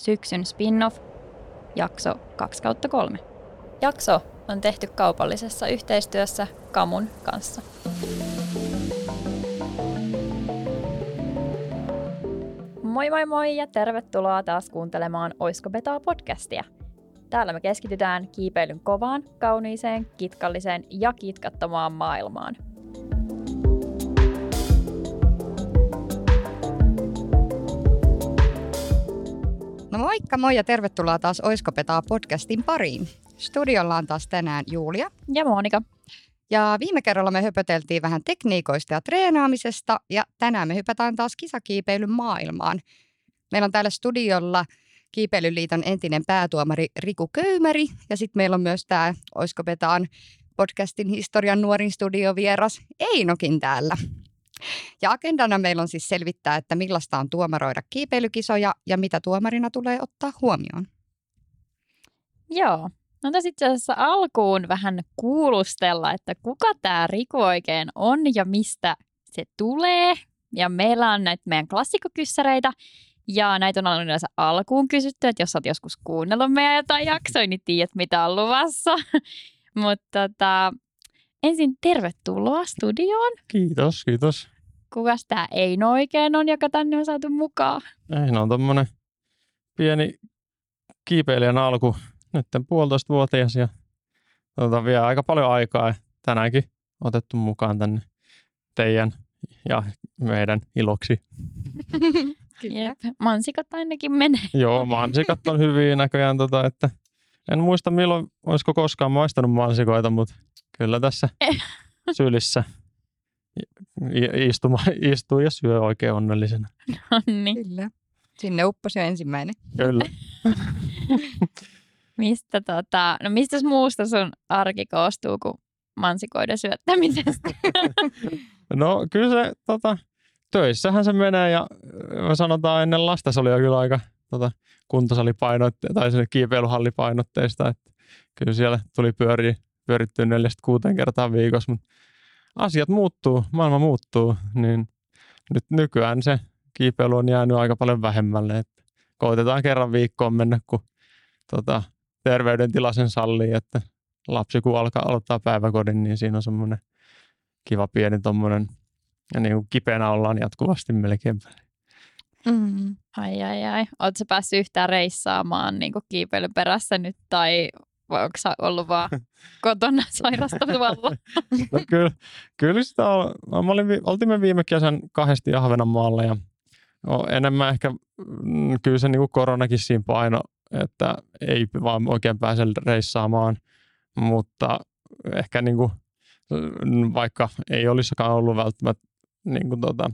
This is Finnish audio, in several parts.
syksyn spin-off, jakso 2 kautta 3. Jakso on tehty kaupallisessa yhteistyössä Kamun kanssa. Moi moi moi ja tervetuloa taas kuuntelemaan Oisko Betaa podcastia. Täällä me keskitytään kiipeilyn kovaan, kauniiseen, kitkalliseen ja kitkattomaan maailmaan – moikka moi ja tervetuloa taas Oisko Petaa podcastin pariin. Studiolla on taas tänään Julia. Ja Monika. Ja viime kerralla me höpöteltiin vähän tekniikoista ja treenaamisesta ja tänään me hypätään taas kisakiipeilyn maailmaan. Meillä on täällä studiolla Kiipeilyliiton entinen päätuomari Riku Köymäri ja sitten meillä on myös tämä Oisko Petaan podcastin historian nuorin studiovieras Einokin täällä. Ja agendana meillä on siis selvittää, että millaista on tuomaroida kiipeilykisoja ja mitä tuomarina tulee ottaa huomioon. Joo. No tässä itse asiassa alkuun vähän kuulustella, että kuka tämä Riku oikein on ja mistä se tulee. Ja meillä on näitä meidän klassikkokyssäreitä. Ja näitä on yleensä alkuun kysytty, että jos olet joskus kuunnellut meidän jotain jaksoja, niin tiedät mitä on luvassa. Mutta tota, ensin tervetuloa studioon. Kiitos, kiitos. Kukas tämä Eino oikein on, joka tänne on saatu mukaan? Eino on tommonen pieni kiipeilijän alku, nyt puolitoista vuotias ja tota, vielä aika paljon aikaa ja tänäänkin otettu mukaan tänne teidän ja meidän iloksi. Jep, mansikat ainakin menee. Joo, mansikat on hyviä näköjään, tota, että en muista milloin olisiko koskaan maistanut mansikoita, mutta kyllä tässä sylissä istuma, istuu ja syö oikein onnellisena. No niin. Kyllä. Sinne upposi jo ensimmäinen. Kyllä. mistä, tota, no mistä muusta sun arki koostuu kuin mansikoiden syöttämisestä? no kyllä se tota, töissähän se menee ja me sanotaan ennen lasta se oli jo kyllä aika tota, kuntosalipainotteista tai kiipeilyhallipainotteista, että kyllä siellä tuli pyöri, pyörittyä neljästä kuuteen kertaa viikossa, mutta asiat muuttuu, maailma muuttuu, niin nyt nykyään se kiipeily on jäänyt aika paljon vähemmälle. Että koitetaan kerran viikkoon mennä, kun tota, terveydentila sen sallii, että lapsi kun alkaa aloittaa päiväkodin, niin siinä on semmoinen kiva pieni tommonen, ja niin kuin kipeänä ollaan jatkuvasti melkein. Mm. Ai ai ai. Oletko päässyt yhtään reissaamaan niin kiipeilyn perässä nyt tai vai onko sä ollut vaan kotona sairastuvalla? no kyllä, kyllä sitä on. Mä olin, oltiin me viime kesän kahdesti Ahvenanmaalla ja no, enemmän ehkä mm, kyllä se niin kuin koronakin siinä paino, että ei vaan oikein pääse reissaamaan, mutta ehkä niin kuin, mm, vaikka ei olisikaan ollut välttämättä niin kuin tota,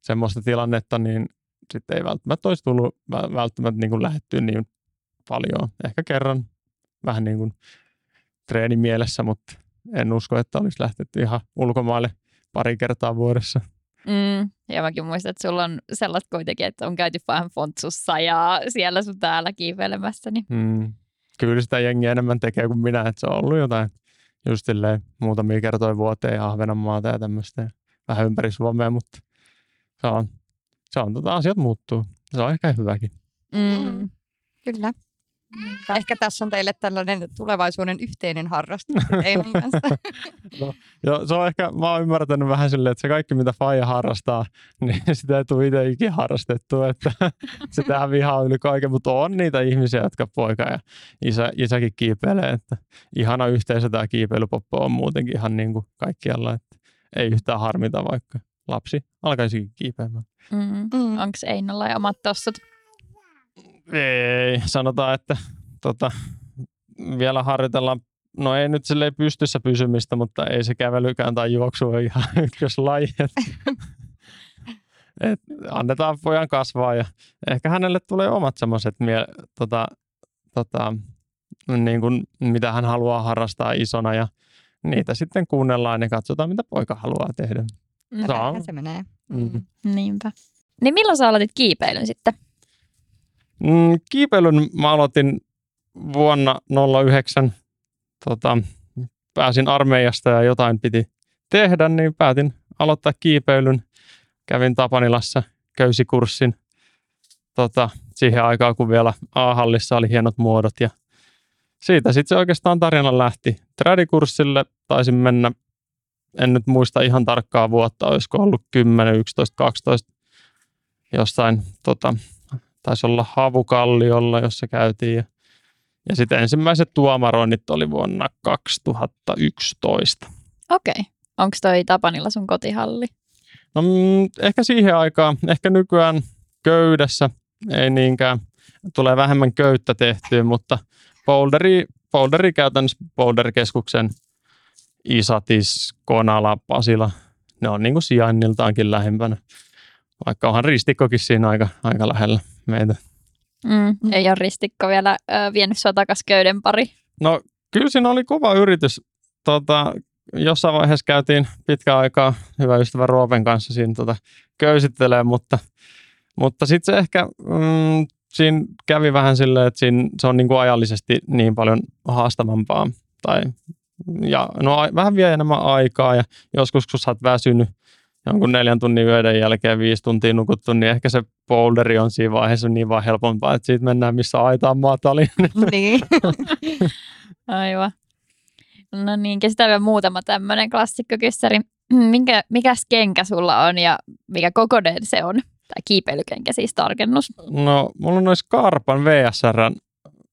semmoista tilannetta, niin sitten ei välttämättä olisi tullut välttämättä niin kuin lähettyä niin paljon. Ehkä kerran vähän niin kuin treenimielessä, mutta en usko, että olisi lähtetty ihan ulkomaille pari kertaa vuodessa. Mm, ja mäkin muistan, että sulla on sellaista kuitenkin, että on käyty vähän fontsussa ja siellä sun täällä kiipeilemässä. Niin. Mm. Kyllä sitä jengi enemmän tekee kuin minä, että se on ollut jotain just muutamia kertoja vuoteen ja Ahvenanmaata ja tämmöistä. Vähän ympäri Suomea, mutta se on, se on tota, asiat muuttuu. Se on ehkä hyväkin. Mm. Kyllä. Mm. Ehkä tässä on teille tällainen tulevaisuuden yhteinen harrastus no, jo, se on ehkä, mä oon ymmärtänyt vähän silleen, että se kaikki mitä Faija harrastaa, niin sitä ei tule itse ikinä harrastettua, että se tähän vihaa yli kaiken, mutta on niitä ihmisiä, jotka poika ja isä, isäkin kiipeilee, että ihana yhteisö tämä kiipeilypoppo on muutenkin ihan niin kuin kaikkialla, että ei yhtään harmita vaikka lapsi alkaisikin kiipeämään. Mm. Mm. Onko Einolla ja omat tossut? Ei, sanotaan, että tota, vielä harjoitellaan, no ei nyt silleen pystyssä pysymistä, mutta ei se kävelykään tai juoksu ole ihan ykköslaji. Et annetaan pojan kasvaa ja ehkä hänelle tulee omat semmoiset, tota, tota, niin kuin, mitä hän haluaa harrastaa isona ja niitä sitten kuunnellaan ja katsotaan, mitä poika haluaa tehdä. No, se menee. Mm. Niinpä. Niin milloin sä aloitit kiipeilyn sitten? Mm, kiipeilyn mä aloitin vuonna 09. Tota, pääsin armeijasta ja jotain piti tehdä, niin päätin aloittaa kiipeilyn. Kävin Tapanilassa köysikurssin tota, siihen aikaan, kun vielä A-hallissa oli hienot muodot ja siitä sitten se oikeastaan tarina lähti. Tradikurssille taisin mennä, en nyt muista ihan tarkkaa vuotta, olisiko ollut 10, 11, 12 jossain, tota, taisi olla Havukalliolla, jossa käytiin. Ja, ja sitten ensimmäiset tuomaroinnit oli vuonna 2011. Okei. Okay. Onko toi Tapanilla sun kotihalli? No mm, ehkä siihen aikaan, ehkä nykyään köydessä ei niinkään, tulee vähemmän köyttä tehtyä, mutta Boulderi, Boulderi käytännössä Boulder-keskuksen Isatis, Konala, Pasila, ne on niin kuin sijainniltaankin lähempänä. Vaikka onhan ristikkokin siinä aika, aika lähellä meitä. Mm, ei ole ristikko vielä ö, vienyt sua takaisin köyden pari. No kyllä siinä oli kova yritys. Tota, jossain vaiheessa käytiin pitkä aikaa hyvä ystävä Roopen kanssa siinä tota, köysittelee, mutta, mutta sitten se ehkä mm, siinä kävi vähän silleen, että siinä, se on niin kuin ajallisesti niin paljon haastavampaa. Tai, ja, no, vähän vie enemmän aikaa ja joskus kun sä oot väsynyt jonkun neljän tunnin yöden jälkeen viisi tuntia nukuttu, niin ehkä se boulderi on siinä vaiheessa niin vaan helpompaa, että siitä mennään missä aitaan matali. niin. Aivan. No niin, käsitään vielä muutama tämmöinen klassikkokyssäri. Minkä, mikäs kenkä sulla on ja mikä kokoinen se on? Tai kiipeilykenkä siis tarkennus. No, mulla on noissa Karpan VSR,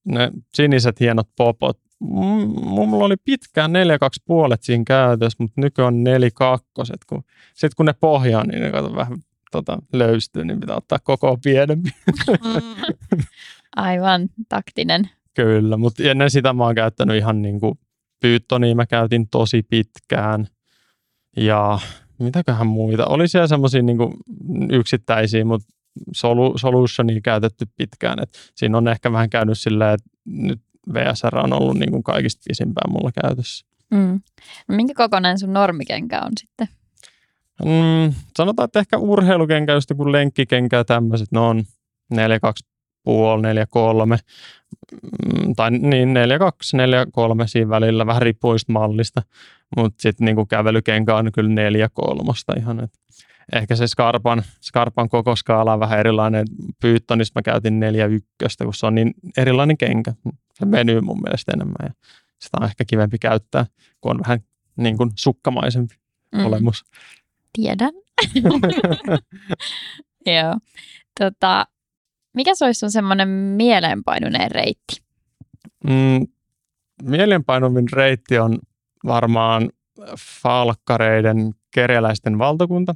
ne siniset hienot popot. Mulla oli pitkään 4 2 puolet siinä käytössä, mutta nykyään on 4 2 kun, Sitten kun ne pohjaa, niin ne kato vähän tota, löystyy, niin pitää ottaa koko pienempi. Aivan taktinen. Kyllä, mutta ennen sitä mä oon käyttänyt ihan niin kuin Pythonia mä käytin tosi pitkään. Ja mitäköhän muita. Oli siellä semmoisia niin yksittäisiä, mutta solu, solutionia käytetty pitkään. Et siinä on ehkä vähän käynyt silleen, että nyt VSR on ollut niin kuin kaikista pisimpään mulla käytössä. Mm. No minkä kokoinen sun normikenkä on sitten? Mm, sanotaan, että ehkä urheilukenkä, just kuin lenkkikenkä ja tämmöiset, ne on 4,2,5, 4,3 mm, tai niin 4,2, 4,3 siinä välillä, vähän riippuu mallista, mutta sitten niinku kävelykenkä on kyllä 4,3 ihan, et ehkä se Skarpan, Skarpan koko skaala on vähän erilainen. Pyyttonissa mä käytin 4,1, kun se on niin erilainen kenkä. Se venyy mun mielestä enemmän ja sitä on ehkä kivempi käyttää, kun on vähän niin kuin sukkamaisempi mm. olemus. Tiedän. Joo. Tota, mikä se olisi sun semmoinen mieleenpainuneen reitti? Mm, mieleenpainuvin reitti on varmaan falkkareiden kereläisten valtakunta.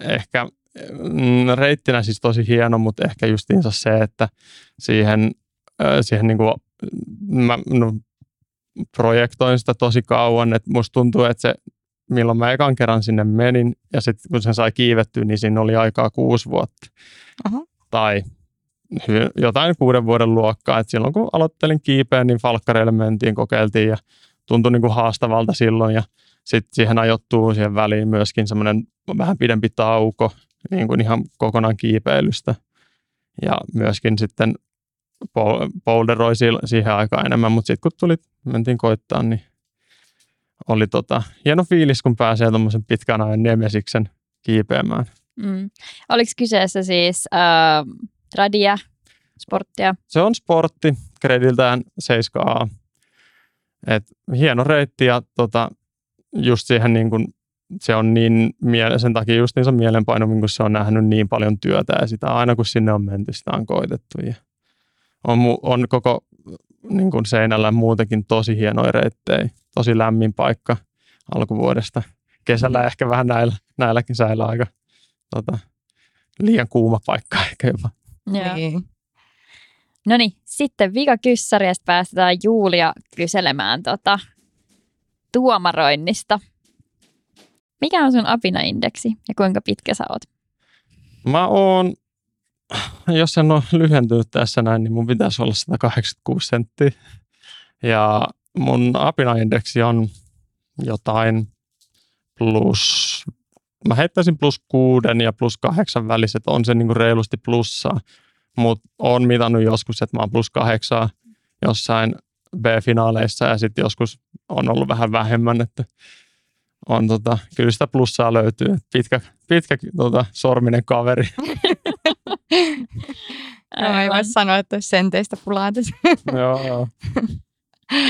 Ehkä mm, reittinä siis tosi hieno, mutta ehkä justiinsa se, että siihen, siihen niin kuin, mä no, projektoin sitä tosi kauan, että musta tuntuu, että se milloin mä ekan kerran sinne menin ja sitten kun sen sai kiivettyä, niin siinä oli aikaa kuusi vuotta. Aha. Tai jotain kuuden vuoden luokkaa. Et silloin kun aloittelin kiipeä, niin falkkareille mentiin, kokeiltiin ja tuntui niin kuin haastavalta silloin. Ja sitten siihen ajoittuu siihen väliin myöskin semmoinen vähän pidempi tauko niin kuin ihan kokonaan kiipeilystä. Ja myöskin sitten boulderoi siihen aikaan enemmän, mutta sitten kun tuli, mentiin koittaa, niin oli tota, hieno fiilis, kun pääsee tuommoisen pitkän ajan Nemesiksen kiipeämään. Mm. Oliko kyseessä siis äh, tradia, sporttia? Se on sportti, krediltään 7A. Et hieno reitti ja tota, just siihen niin kun, se on niin, sen takia just niin se mielenpainuvin, kun se on nähnyt niin paljon työtä ja sitä aina kun sinne on menty, sitä on koitettu. Ja on, on koko niin kuin seinällä muutenkin tosi hienoja reittejä, tosi lämmin paikka alkuvuodesta. Kesällä mm. ehkä vähän näillä, näilläkin säillä aika tota, liian kuuma paikka ehkä jopa. Joo. Niin. No niin, sitten vika kyssäri ja päästetään Julia kyselemään tota, tuomaroinnista. Mikä on sun apinaindeksi ja kuinka pitkä sä oot? Mä oon, jos en ole lyhentynyt tässä näin, niin mun pitäisi olla 186 senttiä. Ja mun apinaindeksi on jotain plus, mä heittäisin plus kuuden ja plus kahdeksan väliset, on se niinku reilusti plussaa mutta on mitannut joskus, että mä oon plus kahdeksaa jossain B-finaaleissa ja sitten joskus on ollut vähän vähemmän, että on tota, kyllä sitä plussaa löytyy. Pitkä, pitkä tota, sorminen kaveri. No, ei voi sanoa, että olisi senteistä pulaa tässä. joo, joo.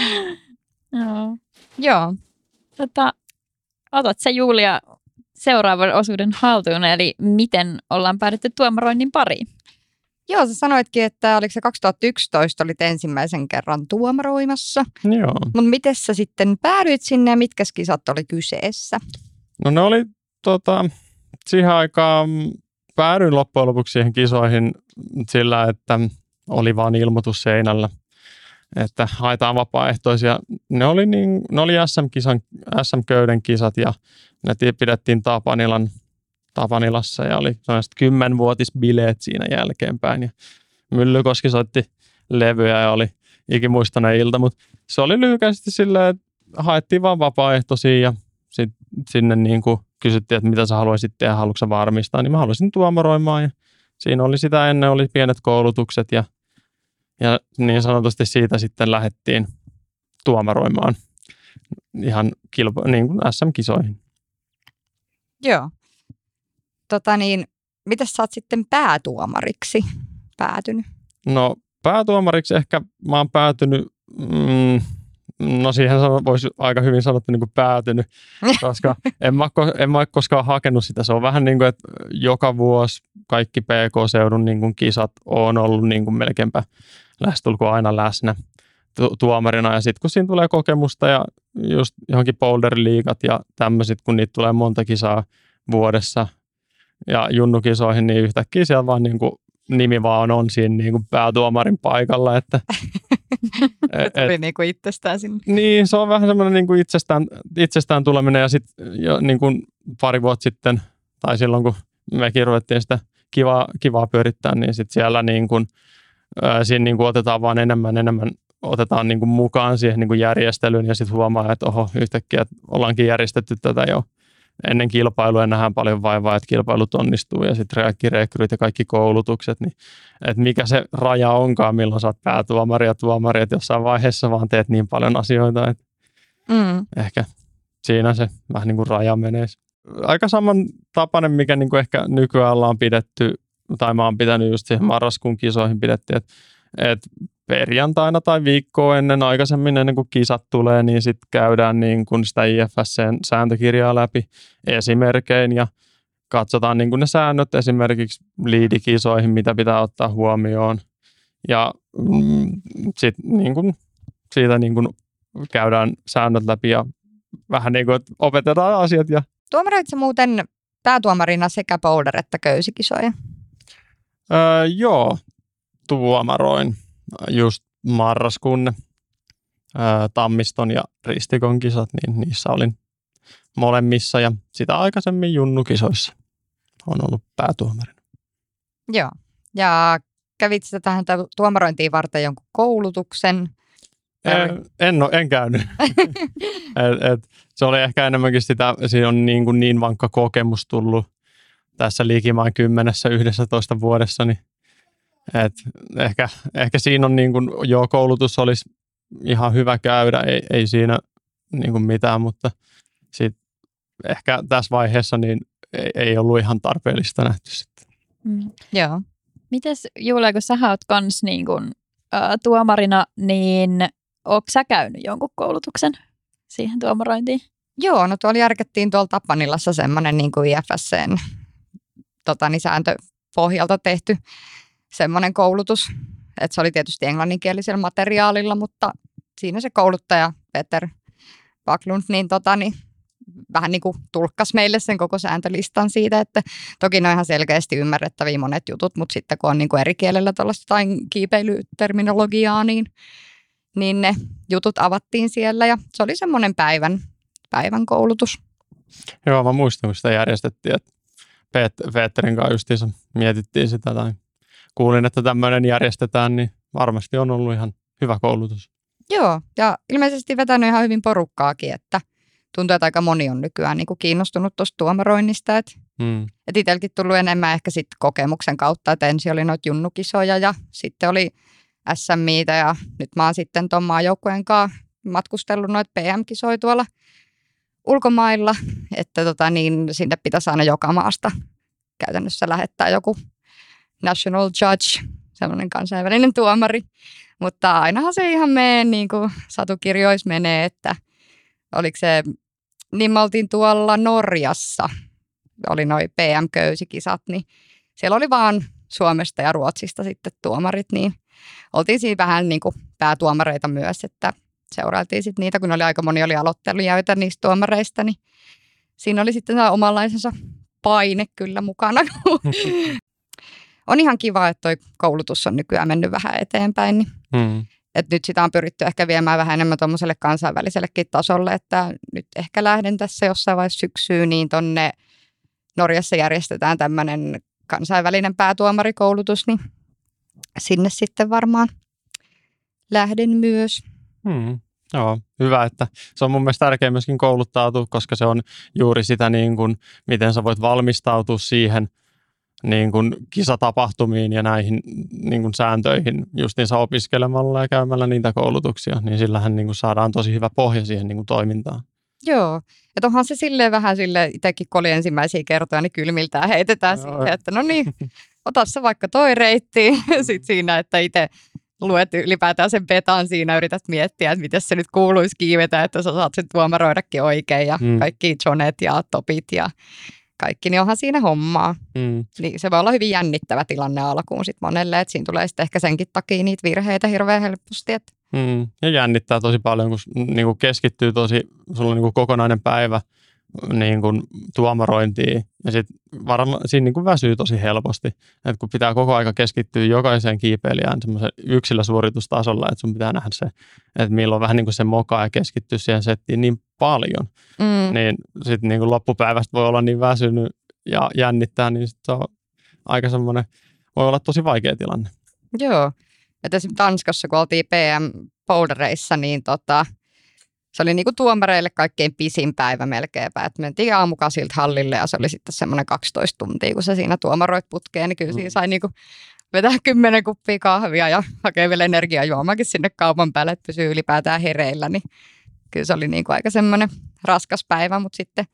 Joo. Joo. Tota, otat sä Julia seuraavan osuuden haltuun, eli miten ollaan päädytty tuomaroinnin pariin? Joo, sä sanoitkin, että oliko se 2011 olit ensimmäisen kerran tuomaroimassa. joo. Mutta miten sä sitten päädyit sinne ja mitkä kisat oli kyseessä? No ne oli tota, siihen aikaan päädyin loppujen lopuksi siihen kisoihin sillä, että oli vaan ilmoitus seinällä, että haetaan vapaaehtoisia. Ne oli, niin, ne oli SM-kisan, SM-köyden kisat ja ne ti- pidettiin Tapanilan, Tapanilassa ja oli sellaiset kymmenvuotisbileet siinä jälkeenpäin. Ja Myllykoski soitti levyjä ja oli ikimuistainen ilta, mutta se oli lyhykäisesti silleen, että haettiin vaan vapaaehtoisia ja sit sinne niin kuin kysyttiin, että mitä sä haluaisit tehdä, haluatko varmistaa, niin mä haluaisin tuomaroimaan ja siinä oli sitä ennen, oli pienet koulutukset ja, ja niin sanotusti siitä sitten lähdettiin tuomaroimaan ihan kilpa, niin kuin SM-kisoihin. Joo. Tota niin, miten sä oot sitten päätuomariksi päätynyt? No päätuomariksi ehkä mä oon päätynyt, mm, no siihen voisi aika hyvin sanoa, että niin kuin päätynyt, koska en mä, en mä ole koskaan hakenut sitä. Se on vähän niin kuin, että joka vuosi kaikki PK-seudun niin kuin kisat on ollut niin kuin melkeinpä lähestulkoon aina läsnä tu- tuomarina. Ja sitten kun siinä tulee kokemusta ja just johonkin boulder-liigat ja tämmöiset, kun niitä tulee monta kisaa vuodessa ja junnukisoihin, niin yhtäkkiä siellä vaan niin kuin nimi vaan on siinä niin kuin päätuomarin paikalla. Että, et, Tuli niin kuin itsestään sinne. niin, se on vähän semmoinen niin kuin itsestään, itsestään tuleminen ja sitten jo niin kuin pari vuotta sitten, tai silloin kun mekin ruvettiin sitä kivaa, kivaa pyörittää, niin sitten siellä niin kuin, ää, siinä niin kuin otetaan vaan enemmän enemmän otetaan niin kuin mukaan siihen niin kuin järjestelyyn ja sitten huomaa, että oho, yhtäkkiä että ollaankin järjestetty tätä jo ennen kilpailua ja nähdään paljon vaivaa, että kilpailut onnistuu ja sitten kaikki rekryt ja kaikki koulutukset, niin että mikä se raja onkaan, milloin sä oot päätuomari ja tuomari, että jossain vaiheessa vaan teet niin paljon asioita, että Mm. ehkä siinä se vähän niin kuin raja menee. Aika saman tapainen, mikä niin kuin ehkä nykyään ollaan pidetty, tai mä oon pitänyt just siihen marraskuun kisoihin pidettiin, että, että perjantaina tai viikkoa ennen aikaisemmin, ennen kuin kisat tulee, niin sitten käydään niin kuin sitä IFSCn sääntökirjaa läpi esimerkein ja katsotaan niin kuin ne säännöt esimerkiksi liidikisoihin, mitä pitää ottaa huomioon. Ja mm, sitten niin kuin siitä niin kuin käydään säännöt läpi ja vähän niin kuin opetetaan asiat. Ja, Tuomaroit sä muuten päätuomarina sekä boulder- että köysikisoja? öö, joo, tuomaroin just marraskuun Tammiston ja Ristikon kisat, niin niissä olin molemmissa ja sitä aikaisemmin junnukisoissa on ollut päätuomarina. Joo. Ja kävit sä tähän tu- tuomarointiin varten jonkun koulutuksen? En, en, ole, en käynyt. et, et, se oli ehkä enemmänkin sitä, siinä on niin, kuin niin vankka kokemus tullut tässä liikimaan kymmenessä, yhdessä toista vuodessa, niin et ehkä, ehkä siinä on niin kuin, joo, koulutus olisi ihan hyvä käydä, ei, ei siinä niin kuin mitään, mutta sit ehkä tässä vaiheessa niin ei, ei ollut ihan tarpeellista nähty sitten. Mm. Joo. Mites Julia, kun sä oot kans niin kun, ä, tuomarina, niin ootko sä käynyt jonkun koulutuksen siihen tuomarointiin? Joo, no tuolla järkettiin tuolla Tapanilassa semmoinen niin kuin IFSCn tota, niin sääntöpohjalta tehty semmoinen koulutus. Että se oli tietysti englanninkielisellä materiaalilla, mutta siinä se kouluttaja Peter Backlund niin, tota, niin vähän niin kuin tulkkas meille sen koko sääntölistan siitä, että toki ne on ihan selkeästi ymmärrettäviä monet jutut, mutta sitten kun on niin kuin eri kielellä tuollaista jotain kiipeilyterminologiaa, niin, niin ne jutut avattiin siellä ja se oli semmoinen päivän, päivän koulutus. Joo, mä muistan, kun sitä järjestettiin, että Pet- Peterin kanssa justiinsa mietittiin sitä tai kuulin, että tämmöinen järjestetään, niin varmasti on ollut ihan hyvä koulutus. Joo, ja ilmeisesti vetänyt ihan hyvin porukkaakin, että tuntuu, että aika moni on nykyään niin kuin kiinnostunut tuosta tuomaroinnista. Että Mm. et itselläkin tullut enemmän ehkä sit kokemuksen kautta, että ensin oli noita junnukisoja ja sitten oli SMIitä ja nyt mä oon sitten tuon maajoukkueen kanssa matkustellut noita PM-kisoja tuolla ulkomailla, että tota, niin sinne pitäisi aina joka maasta käytännössä lähettää joku, national judge, semmoinen kansainvälinen tuomari. Mutta ainahan se ihan menee niin kuin satukirjoissa menee, että oliko se, niin me oltiin tuolla Norjassa, oli noin PM-köysikisat, niin siellä oli vaan Suomesta ja Ruotsista sitten tuomarit, niin oltiin siinä vähän niin kuin päätuomareita myös, että seurailtiin sitten niitä, kun oli aika moni oli aloittelijoita niistä tuomareista, niin siinä oli sitten omanlaisensa paine kyllä mukana. on ihan kiva, että toi koulutus on nykyään mennyt vähän eteenpäin, niin hmm. Et nyt sitä on pyritty ehkä viemään vähän enemmän tuommoiselle kansainvälisellekin tasolle, että nyt ehkä lähden tässä jossain vaiheessa syksyyn, niin tonne Norjassa järjestetään tämmöinen kansainvälinen päätuomarikoulutus, niin sinne sitten varmaan lähden myös. Hmm. Joo, hyvä, että se on mun mielestä tärkeää myöskin kouluttautua, koska se on juuri sitä, niin kuin, miten sä voit valmistautua siihen niin kuin kisatapahtumiin ja näihin niin kuin sääntöihin justiinsa opiskelemalla ja käymällä niitä koulutuksia, niin sillähän niin kuin saadaan tosi hyvä pohja siihen niin kuin toimintaan. Joo, että onhan se silleen vähän sille itsekin kun oli ensimmäisiä kertoja, niin kylmiltään heitetään Joo. siihen, että no niin, ota se vaikka toi reitti, sitten siinä, että itse luet ylipäätään sen betan siinä, yrität miettiä, että miten se nyt kuuluisi kiivetä, että sä saat sen tuomaroidakin oikein ja mm. kaikki jonet ja topit ja kaikki, niin onhan siinä hommaa. Mm. Niin se voi olla hyvin jännittävä tilanne alkuun sitten monelle, että siinä tulee sitten ehkä senkin takia niitä virheitä hirveän helposti. Että. Mm. Ja jännittää tosi paljon, kun niin kuin keskittyy tosi, sulla on niin kuin kokonainen päivä – niin kuin tuomarointiin. Ja sitten varmaan siinä niin kuin väsyy tosi helposti, että kun pitää koko aika keskittyä jokaiseen kiipeilijään semmoisen yksilösuoritustasolla, että sun pitää nähdä se, että milloin vähän niin kuin se mokaa ja keskittyä siihen settiin niin paljon, mm. niin sitten niin kuin loppupäivästä voi olla niin väsynyt ja jännittää, niin sit se on aika semmoinen, voi olla tosi vaikea tilanne. Joo, että esimerkiksi Tanskassa, kun oltiin PM-poldereissa, niin tota, se oli niinku tuomareille kaikkein pisin päivä melkeinpä. Et mentiin aamukasilta hallille ja se oli sitten semmoinen 12 tuntia, kun se siinä tuomaroit putkeen, niin kyllä mm. siinä sai niinku vetää kymmenen kuppia kahvia ja hakea vielä energiajuomakin sinne kaupan päälle, että pysyy ylipäätään hereillä. Niin kyllä se oli niinku aika semmoinen raskas päivä, mutta sitten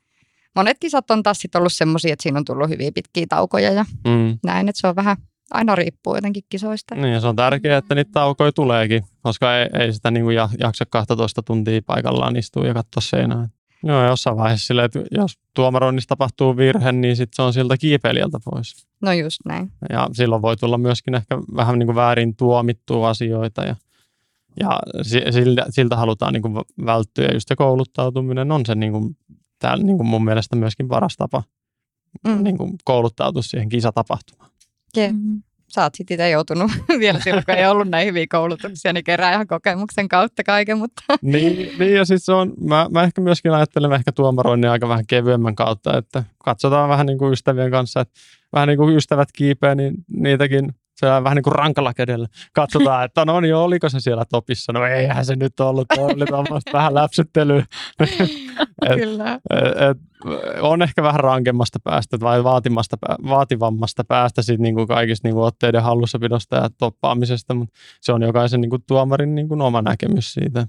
monet kisat on taas sit ollut semmoisia, että siinä on tullut hyvin pitkiä taukoja ja mm. näin, että se on vähän aina riippuu jotenkin kisoista. Niin ja se on tärkeää, että niitä taukoja tuleekin, koska ei, ei sitä niin jaksa 12 tuntia paikallaan istua ja katsoa seinää. Joo, jossain vaiheessa sille, että jos tuomaroinnissa tapahtuu virhe, niin sit se on siltä kiipeilijältä pois. No just näin. Ja silloin voi tulla myöskin ehkä vähän niin kuin väärin tuomittua asioita ja, ja siltä, siltä halutaan niin kuin välttyä. Ja just se kouluttautuminen on se niin kuin, täällä niin kuin mun mielestä myöskin paras tapa mm. niin kuin kouluttautua siihen kisatapahtumaan. Yeah. Mm-hmm. Sä oot itse joutunut vielä silloin, kun ei ollut näin hyviä koulutuksia, niin kerää ihan kokemuksen kautta kaiken. Mutta. Niin, niin ja siis on, mä, mä, ehkä myöskin ajattelen ehkä tuomaroinnin aika vähän kevyemmän kautta, että katsotaan vähän niin kuin ystävien kanssa, että vähän niin kuin ystävät kiipeä, niin niitäkin se on vähän niin kuin rankalla kädellä. Katsotaan, että no niin, oliko se siellä topissa? No eihän se nyt ollut, oli tuommoista vähän läpsyttelyä. Kyllä. Et, et, on ehkä vähän rankemmasta päästä vai vaatimasta, vaativammasta päästä sit niin kuin kaikista niin kuin otteiden hallussapidosta ja toppaamisesta, mutta se on jokaisen niin kuin tuomarin niin kuin oma näkemys siitä.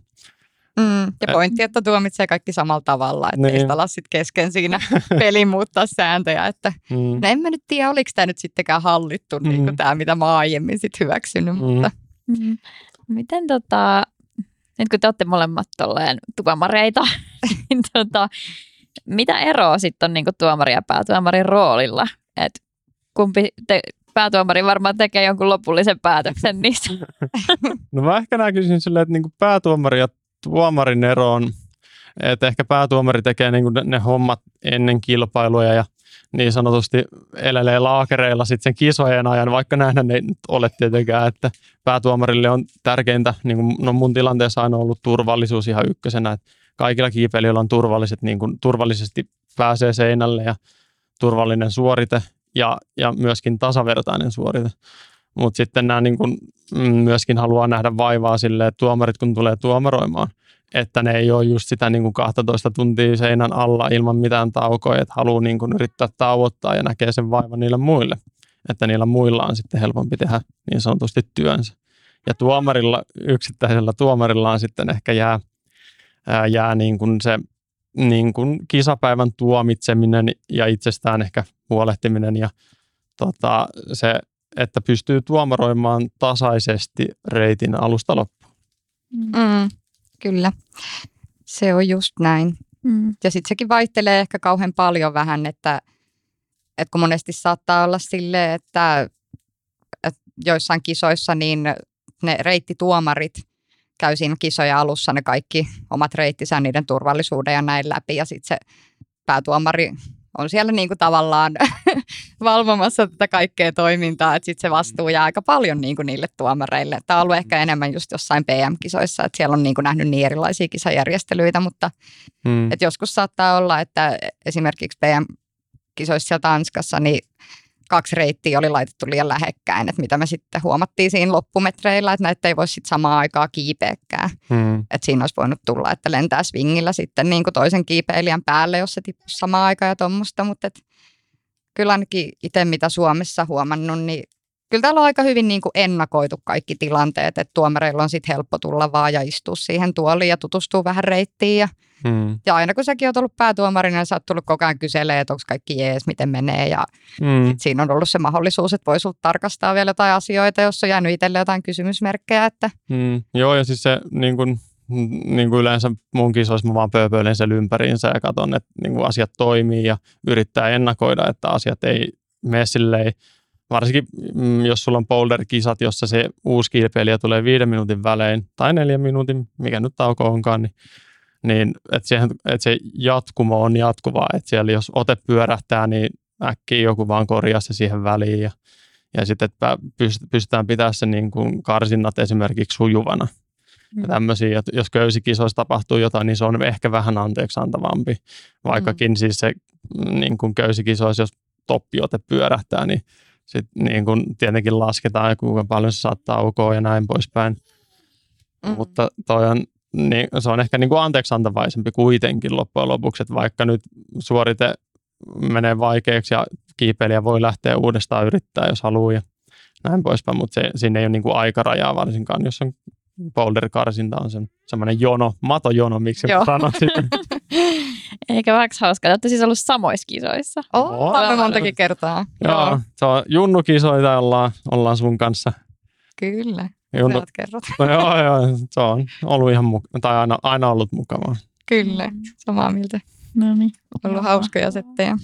Mm, ja pointti, että tuomitsee kaikki samalla tavalla, että niin. ei sitä sit kesken siinä pelin muuttaa sääntöjä. Että, mm. no en mä nyt tiedä, oliko tämä nyt sittenkään hallittu, mm. niin kuin tämä, mitä mä aiemmin sit hyväksynyt. Mm. Mutta. Mm. Miten tota, nyt kun te olette molemmat tolleen tuomareita, niin tota, mitä eroa sitten on niinku tuomari ja päätuomarin roolilla? Et kumpi te, päätuomari varmaan tekee jonkun lopullisen päätöksen niistä. No mä ehkä näkisin silleen, että niinku päätuomari ja tuomarin eroon, että ehkä päätuomari tekee niin ne, hommat ennen kilpailuja ja niin sanotusti elelee laakereilla sitten sen kisojen ajan, vaikka näin ei nyt ole tietenkään, että päätuomarille on tärkeintä, niin kuin, no mun tilanteessa aina ollut turvallisuus ihan ykkösenä, että kaikilla kiipeilijöillä on turvalliset, niin kuin, turvallisesti pääsee seinälle ja turvallinen suorite ja, ja myöskin tasavertainen suorite. Mutta sitten nämä niin kuin, mm, myöskin haluaa nähdä vaivaa sille, että tuomarit kun tulee tuomaroimaan, että ne ei ole just sitä niin kuin 12 tuntia seinän alla ilman mitään taukoja, että haluaa niin kuin yrittää tauottaa ja näkee sen vaivan niille muille, että niillä muilla on sitten helpompi tehdä niin sanotusti työnsä. Ja tuomarilla, yksittäisellä tuomarilla on sitten ehkä jää, jää niin kuin se niin kuin kisapäivän tuomitseminen ja itsestään ehkä huolehtiminen ja tota, se että pystyy tuomaroimaan tasaisesti reitin alusta loppuun. Mm, kyllä, se on just näin. Mm. Ja sitten sekin vaihtelee ehkä kauhean paljon vähän, että, että kun monesti saattaa olla sille, että, että joissain kisoissa niin ne reittituomarit käy siinä kisoja alussa ne kaikki omat reittisä niiden turvallisuuden ja näin läpi ja sitten se päätuomari on siellä niin kuin tavallaan valvomassa tätä kaikkea toimintaa, että sitten se vastuu jää aika paljon niin kuin niille tuomareille. Tämä on ollut ehkä enemmän just jossain PM-kisoissa, että siellä on niin kuin nähnyt niin erilaisia kisajärjestelyitä, mutta Mm. et joskus saattaa olla, että esimerkiksi PM-kisoissa Tanskassa, niin kaksi reittiä oli laitettu liian lähekkäin, että mitä me sitten huomattiin siinä loppumetreillä, että näitä ei voi sitten samaan aikaa kiipeäkään. Mm. Että siinä olisi voinut tulla, että lentää swingillä sitten niin kuin toisen kiipeilijän päälle, jos se tippuisi samaan aikaan ja tuommoista, mutta et, kyllä ainakin itse mitä Suomessa huomannut, niin kyllä täällä on aika hyvin niin kuin ennakoitu kaikki tilanteet, että tuomareilla on sitten helppo tulla vaan ja istua siihen tuoliin ja tutustua vähän reittiin ja Mm. ja aina kun säkin oot ollut päätuomarina, niin sä oot tullut koko ajan kyselemään, että onko kaikki jees, miten menee. Ja Mm. sit siinä on ollut se mahdollisuus, että voi sulta tarkastaa vielä jotain asioita, jos on jäänyt itselle jotain kysymysmerkkejä. Että, Mm. Joo, ja siis se niin kuin, niin kuin yleensä mun kisoissa mä vaan pööpöilen sen ympäriinsä ja katson, että niin kuin asiat toimii ja yrittää ennakoida, että asiat ei mene silleen, varsinkin mm, jos sulla on boulder-kisat, jossa se uusi kilpeilijä tulee viiden minuutin välein tai neljän minuutin, mikä nyt tauko onkaan, niin, niin että, siihen, että se jatkumo on jatkuvaa, että siellä jos ote pyörähtää, niin äkkiä joku vaan korjaa se siihen väliin ja, ja sitten, että pyst- pystytään pitämään se niin kuin karsinnat esimerkiksi sujuvana ja tämmöisiä. Ja jos köysikisoissa tapahtuu jotain, niin se on ehkä vähän anteeksi antavampi. Vaikkakin mm. siis se niin kuin köysikisoissa, jos toppiote pyörähtää, niin sit niin kuin tietenkin lasketaan, kuinka paljon se saattaa taukoa ja näin poispäin. Mm. Mutta toi on, niin, se on ehkä niin kuin anteeksi antavaisempi kuitenkin loppujen lopuksi, että vaikka nyt suorite menee vaikeaksi ja kiipeilijä voi lähteä uudestaan yrittää, jos haluaa ja näin poispäin, mutta se, siinä ei ole niin kuin aikarajaa varsinkaan, jos on boulder-karsinta on sen semmoinen jono, matojono, miksi Joo. mä sanon sitten. Eikä vähän hauskaa, että siis ollut samoissa kisoissa. oh, Joo. montakin kertaa. Joo, se on junnukisoita, ollaan, ollaan sun kanssa. Kyllä, Junnu, sä kerrot. no, joo, joo, se on ollut ihan muka- tai aina, aina ollut mukavaa. Kyllä, samaa mieltä. No niin. Ollut hauskoja settejä.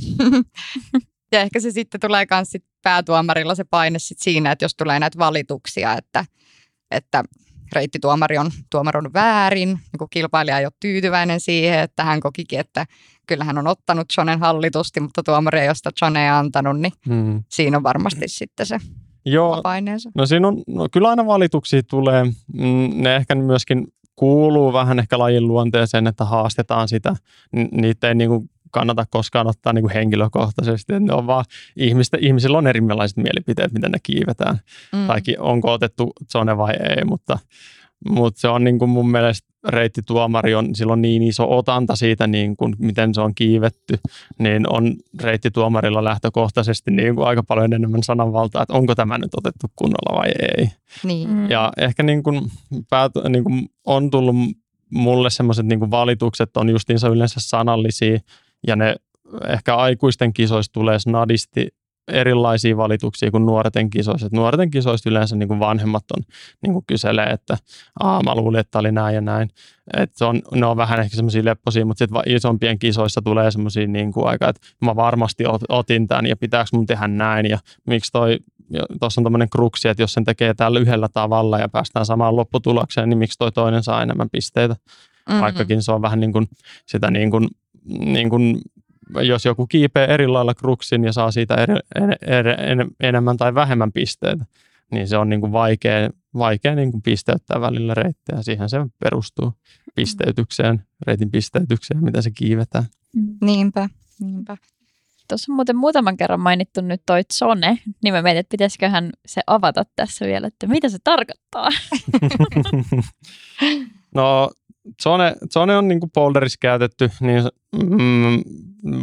ja ehkä se sitten tulee myös sit päätuomarilla se paine sit siinä, että jos tulee näitä valituksia, että, että reittituomari on tuomaron väärin, niin kilpailija ei ole tyytyväinen siihen, että hän kokikin, että kyllä hän on ottanut Jonen hallitusti, mutta tuomari ei ole sitä Jonea antanut, niin Hmm. siinä on varmasti sitten se Joo, paineensa. no siinä on, no kyllä aina valituksia tulee. Mm, Ne ehkä myöskin kuuluu vähän ehkä lajin luonteeseen, että haastetaan sitä. Ni- Niitä ei niin kuin kannata koskaan ottaa niin kuin henkilökohtaisesti. että Ne on vaan, ihmistä, ihmisillä on erilaiset mielipiteet, miten ne kiivetään. Mm. tai onko otettu zone vai ei, mutta, mutta se on niin kuin mun mielestä reittituomari on, sillä on niin iso otanta siitä, niin kuin, miten se on kiivetty, niin on reittituomarilla lähtökohtaisesti niin kuin aika paljon enemmän sananvaltaa, että onko tämä nyt otettu kunnolla vai ei. Niin. Mm. Ja ehkä niin kuin, päät, niin kuin on tullut mulle semmoiset niin valitukset on justiinsa yleensä sanallisia ja ne ehkä aikuisten kisoissa tulee snadisti erilaisia valituksia kuin nuorten kisoissa. Et nuorten kisoissa yleensä niin kuin vanhemmat on, niin kuin kyselee, että Aa, mä luulin, että oli näin ja näin. Et se on, ne on vähän ehkä semmoisia lepposia, mutta sitten isompien kisoissa tulee semmoisia niin kuin aika, että mä varmasti ot, otin tämän ja pitääkö mun tehdä näin ja miksi toi tuossa on tämmöinen kruksi, että jos sen tekee tällä yhdellä tavalla ja päästään samaan lopputulokseen, niin miksi toi toinen saa enemmän pisteitä, Mm-hmm. vaikkakin se on vähän niin kuin sitä niin kuin, niin kuin jos joku kiipee eri lailla kruksin ja saa siitä eri, eri, eri, enemmän tai vähemmän pisteitä, niin se on niin kuin vaikea, vaikea niin kuin pisteyttää välillä reittejä. Siihen se perustuu pisteytykseen, reitin pisteytykseen, mitä se kiivetään. Mm. Niinpä, niinpä. Tuossa on muuten muutaman kerran mainittu nyt toi Zone, niin mä mietin, että pitäisiköhän se avata tässä vielä, että mitä se tarkoittaa. No zone, zone on niin kuin boulderissa käytetty, niin mm,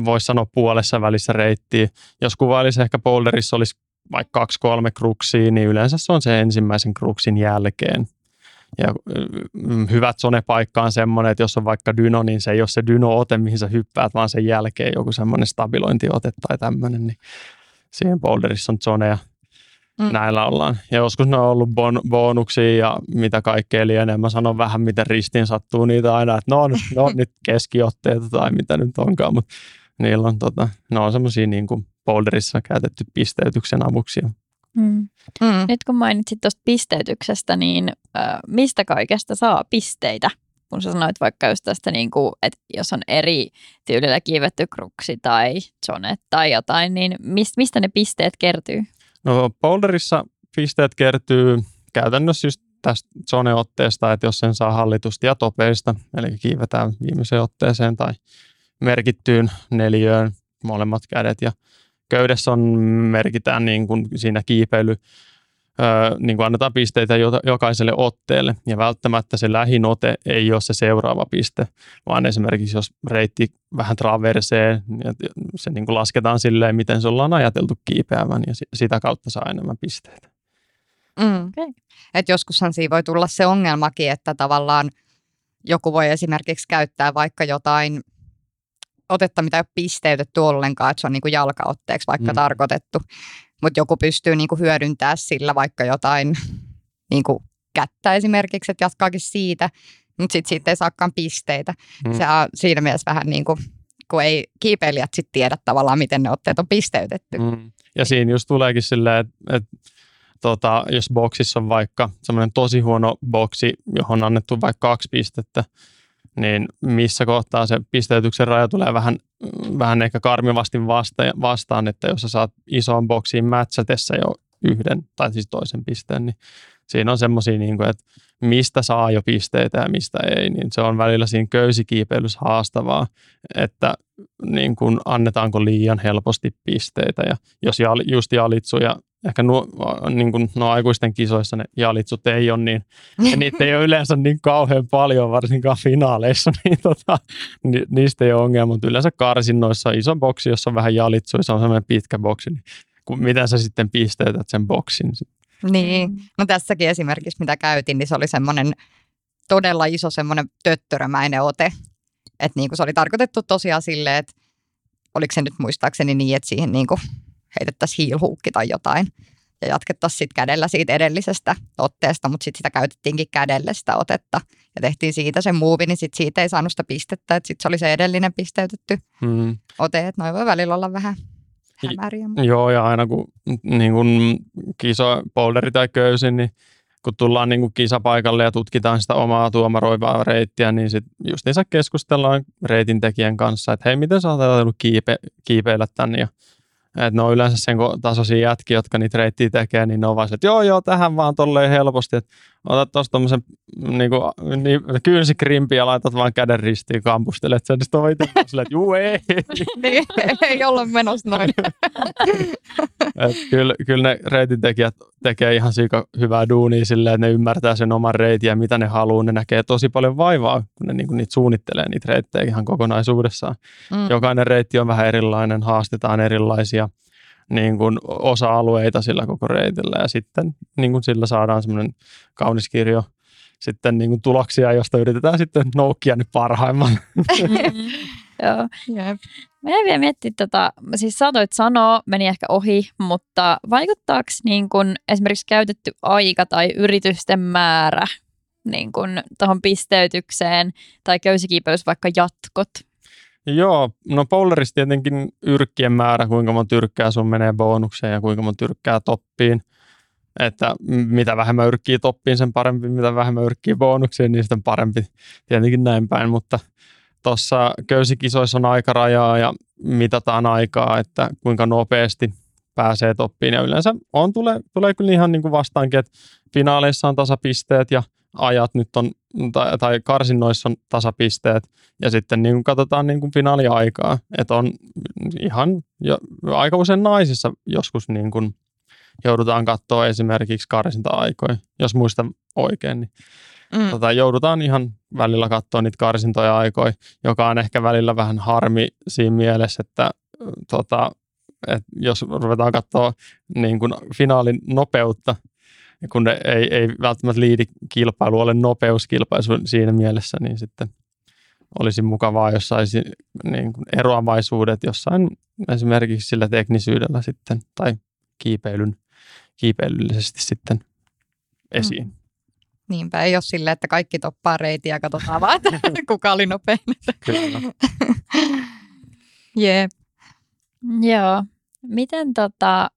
voisi sanoa puolessa välissä reittiä. Jos kuvailisi ehkä boulderissa olisi vaikka kaksi kolme kruksia, niin yleensä se on se ensimmäisen kruksin jälkeen. Ja mm, hyvät zone-paikka on semmoinen, että jos on vaikka dyno, niin se ei ole se dyno-ote, mihin sä hyppäät, vaan sen jälkeen joku semmoinen stabilointiote tai tämmöinen, niin siihen boulderissa on zoneja. Mm. näillä ollaan. Ja joskus ne on ollut bon, bonuksia ja mitä kaikkea lienee. Mä sanon vähän, miten ristiin sattuu niitä aina, että no, no nyt keskiotteita tai mitä nyt onkaan, mutta niillä on, tota, ne on semmoisia niin kuin boulderissa käytetty pisteytyksen avuksi. Mm. Mm. Nyt kun mainitsit tuosta pisteytyksestä, niin äh, mistä kaikesta saa pisteitä? Kun sä sanoit vaikka just tästä, niin kuin, että jos on eri tyylillä kiivetty kruksi tai zonet tai jotain, niin mist, mistä ne pisteet kertyy? No boulderissa pisteet kertyy käytännössä just tästä zone-otteesta, että jos sen saa hallitusti ja topeista, eli kiivetään viimeiseen otteeseen tai merkittyyn neliöön molemmat kädet. Ja köydessä on, merkitään niin kuin siinä kiipeily, öö, niin kuin annetaan pisteitä jokaiselle otteelle ja välttämättä se lähin ote ei ole se seuraava piste, vaan esimerkiksi jos reitti vähän traversee, niin se niin kuin lasketaan silleen, miten se ollaan ajateltu kiipeävän ja sitä kautta saa enemmän pisteitä. Mm. Okay. Et joskushan siinä voi tulla se ongelmakin, että tavallaan joku voi esimerkiksi käyttää vaikka jotain otetta, mitä ei ole pisteytetty ollenkaan, että se on niin kuin jalkaotteeksi vaikka mm. tarkoitettu. Mutta joku pystyy niin kuin hyödyntämään sillä vaikka jotain niin kuin kättä esimerkiksi, että jatkaakin siitä, mutta sitten siitä ei saakaan pisteitä. Mm. Se on siinä mielessä vähän niin kuin, kun ei kiipeilijät sitten tiedä tavallaan, miten ne otteet on pisteytetty. Mm. Ja siinä just tuleekin silleen, että et, tota, jos boksissa on vaikka semmoinen tosi huono boksi, johon on annettu vaikka kaksi pistettä, niin missä kohtaa se pisteytyksen raja tulee vähän, vähän ehkä karmivasti vasta, vastaan, että jos sä saat isoon boksiin mätsätessä jo yhden tai siis toisen pisteen, niin siinä on semmoisia, niin että mistä saa jo pisteitä ja mistä ei, niin se on välillä siinä köysikiipeilyssä haastavaa, että niin kuin annetaanko liian helposti pisteitä ja jos just jalitsu ja ehkä nuo, niin kuin, no aikuisten kisoissa ne jalitsut ei ole niin, ja niitä ei ole yleensä niin kauhean paljon, varsinkaan finaaleissa, niin tota, ni, niistä ei ole ongelma, mutta yleensä karsinnoissa iso boksi, jossa on vähän jalitsuja, se on sellainen pitkä boksi, niin kun, miten sä sitten pisteytät sen boksin? Niin, mm. no tässäkin esimerkiksi mitä käytin, niin se oli semmoinen todella iso semmoinen töttörömäinen ote, että niin kuin se oli tarkoitettu tosiaan silleen, että oliko se nyt muistaakseni niin, että siihen niin kuin heitettäisiin hiilhuukki tai jotain ja jatkettaisiin sitten kädellä siitä edellisestä otteesta, mutta sitten sitä käytettiinkin kädelle sitä otetta ja tehtiin siitä se muuvi, niin sitten siitä ei saanut sitä pistettä, että sitten se oli se edellinen pisteytetty hmm. ote, että noin voi välillä olla vähän hämäriä. Mutta. Joo, ja aina kun, niin kun kiso, boulderi tai köysi, niin kun tullaan niin kuin kisapaikalle ja tutkitaan sitä omaa tuomaroivaa reittiä, niin sitten just niissä keskustellaan reitin tekijän kanssa, että hei, miten sä oot kiipe, kiipeillä tänne ja että ne on yleensä sen tasoisia jätkiä, jotka niitä reittiä tekee, niin ne on vaan se, että joo joo, tähän vaan tolleen helposti, että otat tuossa tommosen niinku, niin, kynsikrimpi ja laitat vaan käden ristiin kampustelet sen, sitten on itse silleen, että juu ei. niin, ei olla menossa noin. Et kyllä, kyllä ne reitintekijät tekee ihan siika hyvää duunia silleen, että ne ymmärtää sen oman reitin ja mitä ne haluaa. Ne näkee tosi paljon vaivaa, kun ne niinku niitä suunnittelee niitä reittejä ihan kokonaisuudessaan. Mm. Jokainen reitti on vähän erilainen, haastetaan erilaisia niin kuin osa-alueita sillä koko reitillä ja sitten niin kuin sillä saadaan semmoinen kaunis kirjo sitten niin kuin tuloksia, josta yritetään sitten noukkia nyt parhaimman. Joo. Yep. Mä vielä miettiä tota, siis saatoit sanoa, meni ehkä ohi, mutta vaikuttaako niin kun esimerkiksi käytetty aika tai yritysten määrä niin kun tuohon pisteytykseen tai köysikiipeys vaikka jatkot? Joo, no Polarissa tietenkin yrkkien määrä, kuinka monta yrkkää sun menee bonukseen ja kuinka monta yrkkää toppiin. Että mitä vähemmän yrkkii toppiin, sen parempi, mitä vähemmän yrkkii bonukseen, niin sitten parempi tietenkin näin päin. Mutta tuossa köysikisoissa on aikarajaa ja mitataan aikaa, että kuinka nopeasti pääsee toppiin. Ja yleensä on, tulee, tulee kyllä ihan niin kuin vastaankin, että finaaleissa on tasapisteet ja ajat nyt on, tai, tai karsinnoissa on tasapisteet, ja sitten niin kuin katsotaan niin kuin finaaliaikaa, että on ihan jo, aika usein naisissa joskus niin kuin joudutaan katsoa esimerkiksi karsinta-aikoja, jos muistan oikein, niin mm. tota, joudutaan ihan välillä katsoa niitä karsintoja aikoja, joka on ehkä välillä vähän harmi siinä mielessä, että tota, et jos ruvetaan katsoa niin kuin finaalin nopeutta, kun ne ei, ei välttämättä liidi kilpailu ole nopeuskilpailu siinä mielessä, niin sitten olisi mukavaa, jos saisi niin kuin eroavaisuudet jossain esimerkiksi sillä teknisyydellä sitten tai kiipeilyn, kiipeilyllisesti sitten esiin. Mm. Niinpä, ei ole silleen, että kaikki toppaa reitiä ja katsotaan vaan, että kuka oli nopein. Kyllä. Jep. Joo. Miten tota,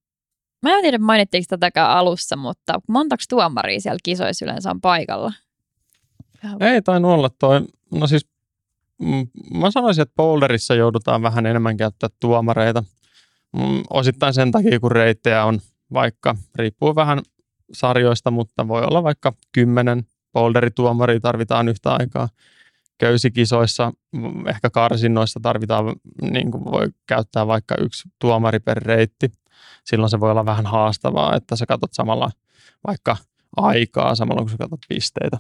mä en tiedä mainittiinko tätäkään alussa, mutta montaks tuomaria siellä kisoissa yleensä on paikalla? Ei tainnut olla toi, no siis mm, mä sanoisin, että boulderissa joudutaan vähän enemmän käyttää tuomareita. Mm, Osittain sen takia, kun reittejä on vaikka, riippuu vähän sarjoista, mutta voi olla vaikka kymmenen boulderituomaria tarvitaan yhtä aikaa. Köysikisoissa, mm, ehkä karsinnoissa tarvitaan, niin kuin voi käyttää vaikka yksi tuomari per reitti. Silloin se voi olla vähän haastavaa, että sä katsot samalla vaikka aikaa samalla kun sä katsot pisteitä.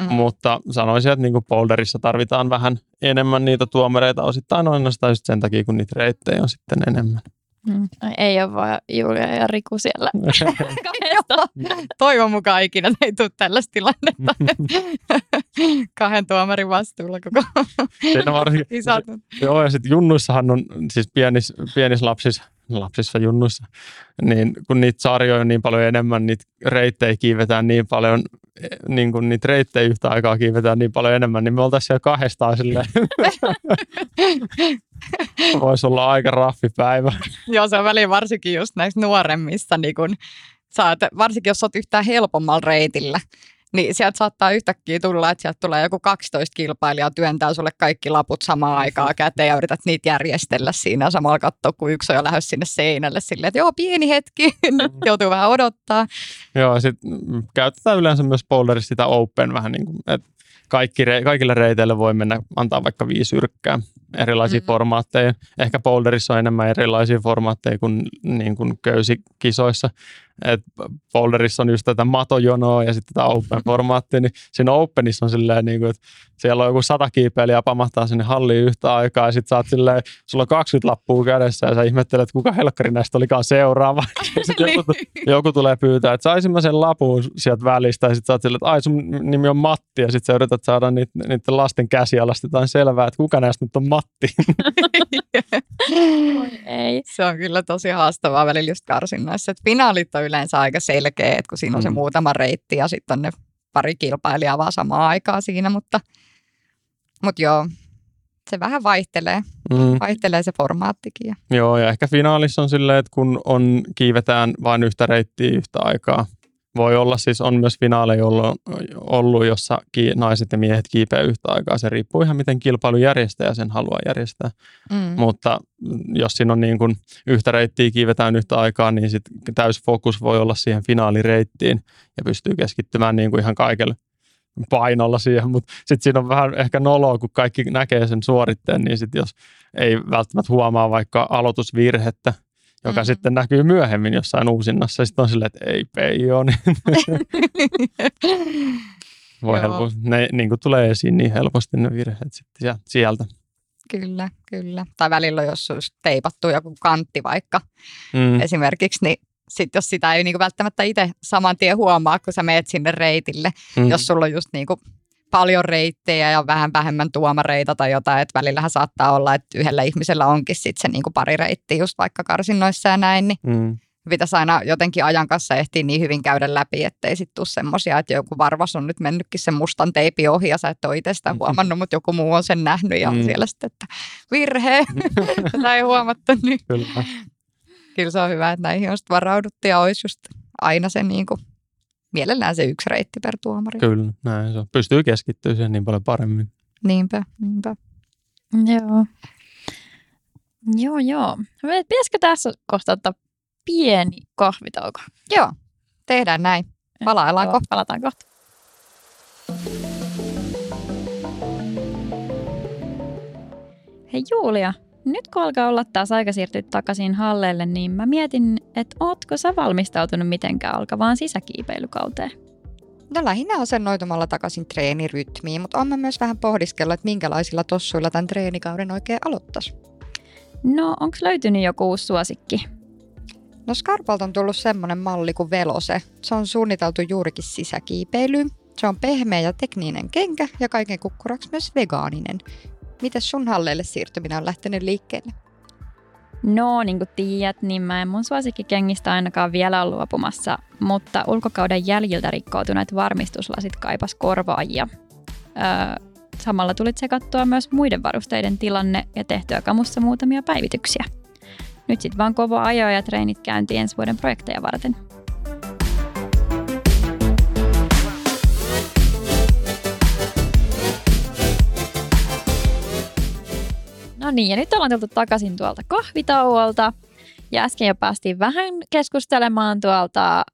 Mm. Mutta sanoisin, että niin boulderissa tarvitaan vähän enemmän niitä tuomareita osittain ainoastaan just sen takia, kun niitä reittejä on sitten enemmän. Mm. Ei ole vaan Julia ja Riku siellä. Toivon mukaan ikinä ei tule tällaista tilannetta. Kahden tuomarin vastuulla koko Siinä varsinkin, Joo, ja sitten junnuissahan on siis pienis, pienis lapsis, lapsissa junnuissa, niin kun niitä sarjoja on niin paljon enemmän, niitä reittejä kiivetään niin paljon, niin kun niitä reittejä yhtä aikaa kiivetään niin paljon enemmän, niin me oltaisiin siellä kahdestaan silleen. Voisi olla aika raffi päivä. Joo, se on väliin varsinkin just näissä nuoremmissa, niin kun saat, varsinkin jos olet yhtään helpommalla reitillä, niin sieltä saattaa yhtäkkiä tulla, että sieltä tulee joku 12 kilpailijaa työntää sulle kaikki laput samaan aikaan käteen ja yrität niitä järjestellä siinä samalla katsoa, kun yksi on jo lähes sinne seinälle silleen, että joo, pieni hetki, nyt mm. joutuu vähän odottaa. Joo, sitten käytetään yleensä myös boulderissa sitä open vähän niin kuin, että kaikki, kaikille reiteille voi mennä, antaa vaikka viisi yrkkää erilaisia mm-hmm. formaatteja. Ehkä boulderissa on enemmän erilaisia formaatteja kuin, niin kuin köysikisoissa. Et boulderissa on just tätä matojonoa ja sitten tätä open-formaattia, niin siinä openissa on silleen, niin kuin, että siellä on joku sata kiipeilijää pamahtaa sinne halliin yhtä aikaa ja sitten sä oot silleen, sulla on 20 lappua kädessä ja sä ihmettelet, kuka helkkari näistä olikaan seuraava. sitten joku, joku, tulee pyytää, että saisin mä sen lapun sieltä välistä ja sitten sä oot silleen, että ai sun nimi on Matti ja sitten sä yrität saada niitä, niiden lasten käsialasta jotain selvää, että kuka näistä nyt on Matti. ei. Se on kyllä tosi haastavaa välillä just karsinnoissa, että finaalit on yleensä aika selkeä, että kun siinä on se mm. muutama reitti ja sitten on ne pari kilpailijaa vaan samaan aikaan siinä, mutta, mutta joo, se vähän vaihtelee. Mm. Vaihtelee se formaattikin. Joo, ja ehkä finaalissa on silleen, että kun on, kiivetään vain yhtä reittiä yhtä aikaa, voi olla siis, on myös finaaleja ollut, jossa naiset ja miehet kiipeä yhtä aikaa. Se riippuu ihan miten kilpailujärjestäjä sen haluaa järjestää. Mm. Mutta jos siinä on niin kuin yhtä reittiä kiivetään yhtä aikaa, niin sit täys fokus voi olla siihen finaalireittiin ja pystyy keskittymään niin kuin ihan kaikelle painolla siihen, mutta sitten siinä on vähän ehkä noloa, kun kaikki näkee sen suoritteen, niin sitten jos ei välttämättä huomaa vaikka aloitusvirhettä, joka mm. sitten näkyy myöhemmin jossain uusinnassa. Sitten on silleen, että ei peijo, niin voi helposti, ne niin kuin tulee esiin niin helposti ne virheet sitten sieltä. Kyllä, kyllä. Tai välillä jos olisi teipattu joku kantti vaikka mm. esimerkiksi, niin sitten jos sitä ei niinku välttämättä itse saman tien huomaa, kun sä meet sinne reitille, mm. jos sulla on just niinku paljon reittejä ja vähän vähemmän tuomareita tai jotain, että välillähän saattaa olla, että yhdellä ihmisellä onkin sitten se niinku pari reittiä just vaikka karsinnoissa ja näin, niin mm. pitäisi aina jotenkin ajan kanssa ehtiä niin hyvin käydä läpi, ettei sitten tule semmoisia, että joku varvas on nyt mennytkin sen mustan teipi ohi ja sä et ole itse sitä mm-hmm. huomannut, mutta joku muu on sen nähnyt ja mm. siellä sitten, että virhe, tätä ei huomattu. Niin. Kyllä. Kyllä se on hyvä, että näihin on varauduttu ja olisi just aina se niin kuin mielellään se yksi reitti per tuomari. Kyllä, näin se on. Pystyy keskittyä siihen niin paljon paremmin. Niinpä, niinpä. Joo. Joo, joo. Pitäisikö tässä kohtaa ottaa pieni kahvitauko? Joo, tehdään näin. Palaillaan kohta. Palataan kohta. Hei Julia, nyt kun alkaa olla taas aika siirtyä takaisin halleelle, niin mä mietin, että ootko sä valmistautunut mitenkään alkavaan sisäkiipeilykauteen? No lähinnä asennoitumalla takaisin treenirytmiin, mutta on myös vähän pohdiskella, että minkälaisilla tossuilla tämän treenikauden oikein aloittaisi. No, onko löytynyt joku uusi suosikki? No Scarpalta on tullut semmoinen malli kuin Velose. Se on suunniteltu juurikin sisäkiipeilyyn. Se on pehmeä ja tekninen kenkä ja kaiken kukkuraksi myös vegaaninen. Miten sun halleille siirtyminen on lähtenyt liikkeelle? No, niin kuin tiedät, niin mä en mun suosikkikengistä ainakaan vielä ole luopumassa, mutta ulkokauden jäljiltä rikkoutuneet varmistuslasit kaipas korvaajia. Öö, samalla tuli tsekattua myös muiden varusteiden tilanne ja tehtyä kamussa muutamia päivityksiä. Nyt sitten vaan kova ajo ja treenit käyntiin ensi vuoden projekteja varten. No niin, ja nyt ollaan tultu takaisin tuolta kahvitauolta. Ja äsken jo päästiin vähän keskustelemaan tuolta äh,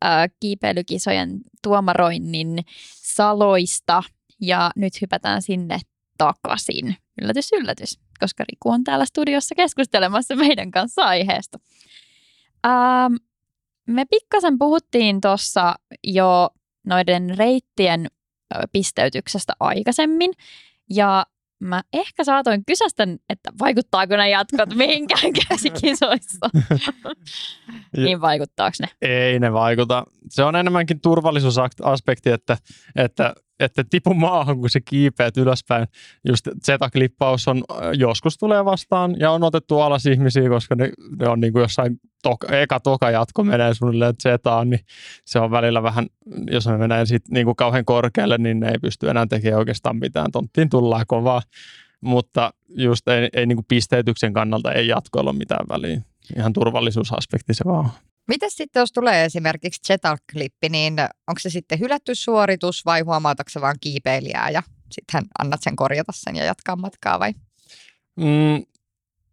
kiipeilykisojen tuomaroinnin saloista. Ja nyt hypätään sinne takaisin. Yllätys, yllätys, koska Riku on täällä studiossa keskustelemassa meidän kanssa aiheesta. Ähm, me pikkasen puhuttiin tuossa jo noiden reittien pisteytyksestä aikaisemmin. Ja mä ehkä saatoin kysästä, että vaikuttaako ne jatkot mihinkään käsikisoissa. niin vaikuttaako ne? Ei ne vaikuta. Se on enemmänkin turvallisuusaspekti, että, että että tipu maahan, kun se kiipeät ylöspäin. Just Z-klippaus on, joskus tulee vastaan ja on otettu alas ihmisiä, koska ne, ne on niin kuin jossain toka, eka toka jatko menee suunnilleen Zetaan, niin se on välillä vähän, jos ne menee sit niin kuin kauhean korkealle, niin ne ei pysty enää tekemään oikeastaan mitään. Tonttiin tullaan kovaa, mutta just ei, ei niin kuin pisteytyksen kannalta ei jatkoilla ole mitään väliä. Ihan turvallisuusaspekti se vaan Miten sitten, jos tulee esimerkiksi Chetal-klippi, niin onko se sitten hylätty suoritus vai huomautatko vaan kiipeilijää ja sitten annat sen korjata sen ja jatkaa matkaa vai? Mm,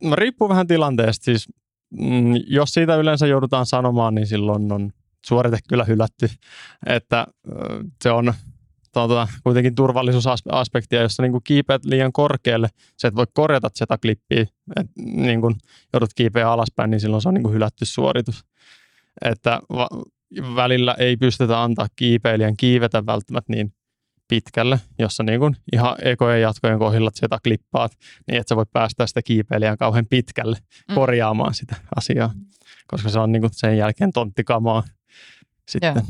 no riippuu vähän tilanteesta. Siis, mm, jos siitä yleensä joudutaan sanomaan, niin silloin on suorite kyllä hylätty. Että se on tuota, kuitenkin turvallisuusaspektia, jossa niin kiipeät liian korkealle, se et voi korjata sitä klippiä, että niin kun joudut kiipeä alaspäin, niin silloin se on niin hylätty suoritus että va- välillä ei pystytä antaa kiipeilijän kiivetä välttämättä niin pitkälle, jossa niin kuin ihan ekojen jatkojen kohdilla sitä klippaat, niin että sä voit päästä sitä kiipeilijän kauhean pitkälle mm. korjaamaan sitä asiaa, koska se on niin kuin sen jälkeen tonttikamaa sitten. Joo.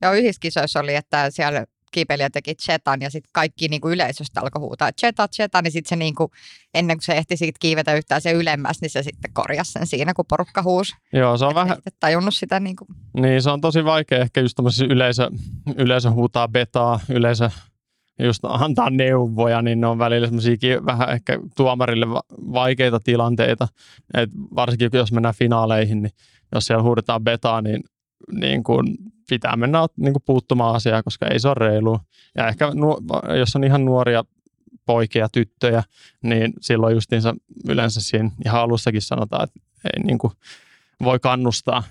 Ja yhdessä kisoissa oli, että siellä kiipeilijä teki chetan ja sitten kaikki niin kuin yleisöstä alkoi huutaa cheta, cheta, niin sitten se niin kuin, ennen kuin se ehti siitä kiivetä yhtään se ylemmäs, niin se sitten korjasi sen siinä, kun porukka huusi. Joo, se on Et vähän... tajunnut sitä niin kuin... Niin, se on tosi vaikea ehkä just yleisö, yleisö huutaa betaa, yleisö just antaa neuvoja, niin ne on välillä semmoisia vähän ehkä tuomarille vaikeita tilanteita. Et varsinkin jos mennään finaaleihin, niin jos siellä huudetaan betaa, niin, niin kun pitää mennä niin kuin puuttumaan asiaan, koska ei se ole reilu. Ja ehkä jos on ihan nuoria poikia, tyttöjä, niin silloin justiinsa yleensä siinä ihan alussakin sanotaan, että ei niin kuin voi kannustaa.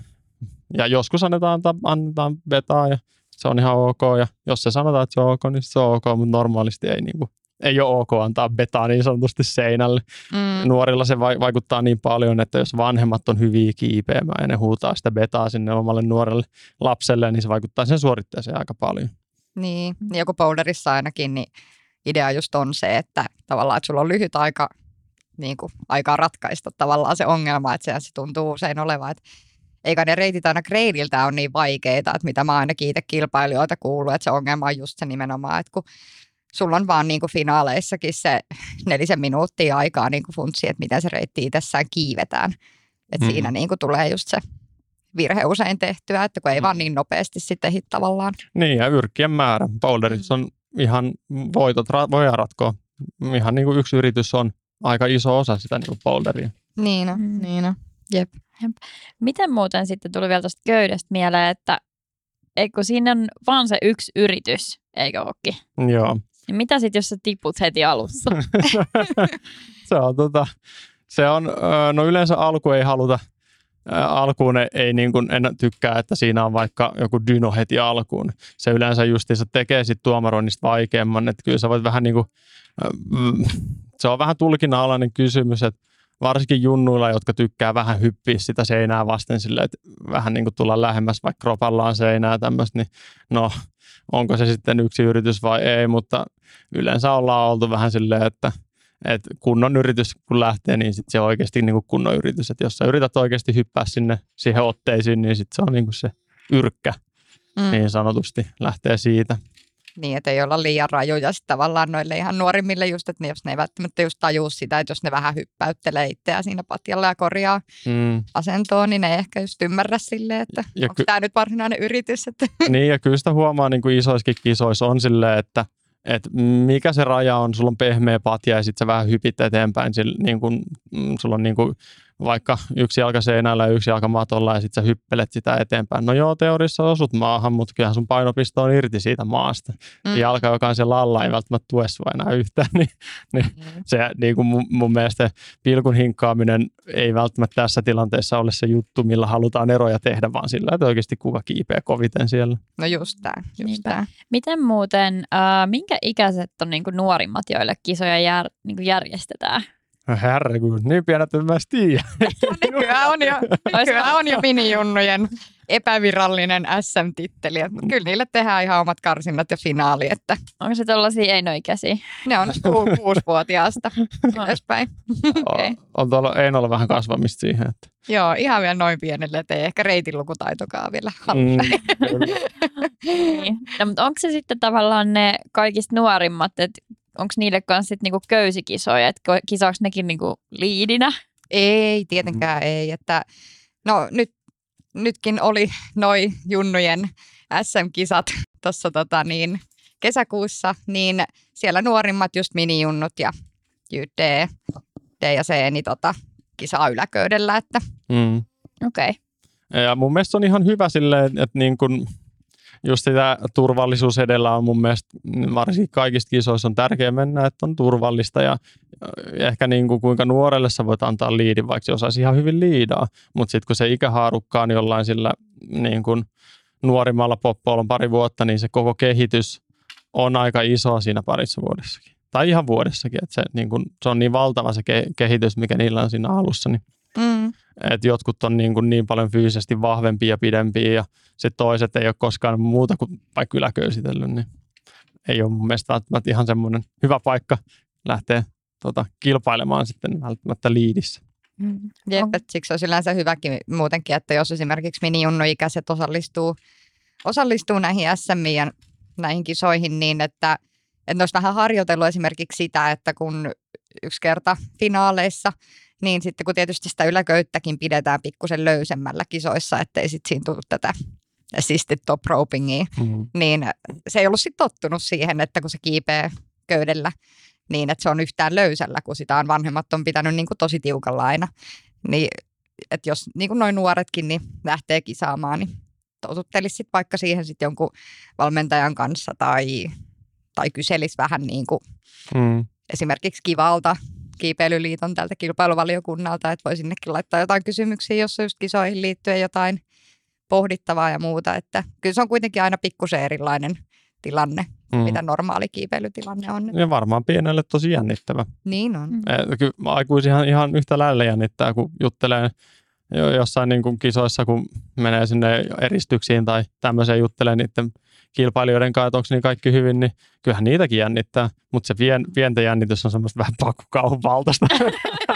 Ja joskus annetaan, annetaan betaa ja se on ihan ok. Ja jos se sanotaan, että se on ok, niin se on ok, mutta normaalisti ei niin kuin ei ole ok antaa betaa niin sanotusti seinälle. Mm. Nuorilla se vaikuttaa niin paljon, että jos vanhemmat on hyviä kiipeämään ja ne huutaa sitä betaa sinne omalle nuorelle lapselle, niin se vaikuttaa sen suoritteeseen aika paljon. Niin, niin joku boulderissa ainakin, niin idea just on se, että tavallaan, että sulla on lyhyt aika niin kuin, aikaa ratkaista tavallaan se ongelma, että se tuntuu usein olevan, että eikä ne reitit aina kreidiltä on niin vaikeita, että mitä mä ainakin itse kilpailijoita kuuluu, että se ongelma on just se nimenomaan, että kun sulla on vaan niin kuin finaaleissakin se nelisen minuuttia aikaa niin kuin funtsi, että miten se reitti itsessään kiivetään. että mm. Siinä niin kuin tulee just se virhe usein tehtyä, että kun ei mm. vaan niin nopeasti sitten hit tavallaan. Niin ja yrkkien määrä. Boulderissa mm. on ihan voitot voi ratkoa. Ihan niin kuin yksi yritys on aika iso osa sitä niin kuin boulderia. Niin on, mm. niin on. Jep. Jep. Miten muuten sitten tuli vielä tuosta köydestä mieleen, että eikö siinä on vaan se yksi yritys, eikö olekin? Joo. Mitä sitten, jos sä tiput heti alussa? se on tota, se on, no yleensä alku ei haluta, alkuun ei, ei niin kuin, en tykkää, että siinä on vaikka joku dyno heti alkuun. Se yleensä justiinsa tekee sitten tuomaroinnista vaikeamman, että kyllä sä voit vähän niin kuin, mm, se on vähän tulkinnanalainen kysymys, että varsinkin junnuilla, jotka tykkää vähän hyppiä sitä seinää vasten sille, että vähän niin kuin tulla lähemmäs vaikka kropallaan seinää tämmöistä, niin no onko se sitten yksi yritys vai ei, mutta yleensä ollaan oltu vähän silleen, että, että kunnon yritys kun lähtee, niin sitten se on oikeasti niin kuin kunnon yritys. Että jos sä yrität oikeasti hyppää sinne siihen otteisiin, niin sitten se on niin kuin se yrkkä mm. niin sanotusti lähtee siitä. Niin, että ei olla liian rajoja sit tavallaan noille ihan nuorimmille just, että ne, jos ne ei välttämättä just tajuu sitä, että jos ne vähän hyppäyttelee itseään siinä patjalla ja korjaa Mm. asentoa, niin ne ei ehkä just ymmärrä silleen, että Ja onko ky- tämä nyt varsinainen yritys. Että... Niin, ja kyllä sitä huomaa niin kuin isoissakin kisoissa on silleen, että, että mikä se raja on, sulla on pehmeä patja ja sitten sä vähän hypit eteenpäin, sillä, niin kuin, mm, sulla on niin kuin, vaikka yksi jalka seinällä ja yksi jalka matolla ja sitten sä hyppelet sitä eteenpäin. No joo, teoriassa osut maahan, mutta kyllähän sun painopiste on irti siitä maasta. Mm. Jalka, joka on siellä alla, ei välttämättä tue sua enää yhtään, niin Mm. se niin kuin mun, mun mielestä pilkun hinkkaaminen ei välttämättä tässä tilanteessa ole se juttu, millä halutaan eroja tehdä, vaan sillä, että oikeasti kuka kiipeää koviten siellä. No just tämä, just Niinpä. tämä. Miten muuten, äh, minkä ikäiset on niin kuin nuorimmat, joille kisoja jär, niin kuin järjestetään? Herre, kun niin pienet, mä en edes tiedä. Nykyään on jo, nykyään on jo minijunnujen epävirallinen SM-titteli. Mutta kyllä niille tehdään ihan omat karsinnat ja finaali, että Onko se tällaisia einoikäisiä? ne on ku- kuusivuotiaasta ylöspäin. Okei. On, on tuolla Einolla vähän kasvamista siihen. Että. Joo, ihan vielä noin pienelle, että ei ehkä reitin lukutaitokaan vielä Mm, Niin. No, mutta onko se sitten tavallaan ne kaikista nuorimmat, että onko niille kanssa sitten niinku köysikisoja, että kisaako nekin niinku liidinä? Ei, tietenkään ei. Että, no nyt, nytkin oli noi junnujen SM-kisat tuossa tota, niin, kesäkuussa, niin siellä nuorimmat just minijunnut ja JD, D ja C, niin tota, kisaa yläköydellä, että mm. Okei. Okay. Ja mun mielestä se on ihan hyvä silleen, että niin kun just sitä turvallisuus edellä on mun mielestä varsinkin kaikista kisoissa on tärkeää mennä, että on turvallista ja ehkä niin kuin kuinka nuorelle sä voit antaa liidin, vaikka se osaisi ihan hyvin liidaa, mutta sitten kun se ikähaarukka on jollain sillä niin kuin nuorimmalla poppoilla on pari vuotta, niin se koko kehitys on aika iso siinä parissa vuodessakin. Tai ihan vuodessakin, että se, niin kuin, se on niin valtava se ke- kehitys, mikä niillä on siinä alussa, niin mm, että jotkut on niin, kuin niin paljon fyysisesti vahvempia ja pidempiä ja sitten toiset ei ole koskaan muuta kuin vaikka yläköysitellyt, niin ei ole mun mielestä välttämättä ihan semmoinen hyvä paikka lähteä tota, kilpailemaan sitten välttämättä liidissä. jep, On. että siksi olisi yleensä hyväkin muutenkin, että jos esimerkiksi minijunnu-ikäiset osallistuu, osallistuu näihin SM ja näihin kisoihin niin, että, että ne olisi vähän harjoitellut esimerkiksi sitä, että kun yksi kerta finaaleissa, niin sitten kun tietysti sitä yläköyttäkin pidetään pikkusen löysemmällä kisoissa, ettei sitten siinä tule tätä assisted top ropingia, Mm. niin se ei ollut sitten tottunut siihen, että kun se kiipee köydellä, niin että se on yhtään löysällä, kun sitä on vanhemmat on pitänyt niin kuin tosi tiukalla aina. Niin, että jos niin kuin noin nuoretkin niin lähtee kisaamaan, niin totuttelisi sit vaikka siihen sitten jonkun valmentajan kanssa tai, tai kyselisi vähän niin kuin Mm. esimerkiksi Kivalta, Kiipeilyliiton tältä kilpailuvaliokunnalta, että voi sinnekin laittaa jotain kysymyksiä, jos on just kisoihin liittyen jotain pohdittavaa ja muuta. Että kyllä se on kuitenkin aina pikkusen erilainen tilanne, Mm. mitä normaali kiipeilytilanne on. Ja varmaan pienelle tosi jännittävä. Niin on. Mm. Eh, Kyllä aikuisia ihan, ihan yhtä lailla jännittää, kun juttelee jo- jossain niin kuin kisoissa, kun menee sinne eristyksiin tai tämmöiseen juttelee niiden kilpailijoiden kanssa, että onko niin kaikki hyvin, niin kyllähän niitäkin jännittää, mutta se pien, pientä jännitys on semmoista vähän pakkokauhun valtaista.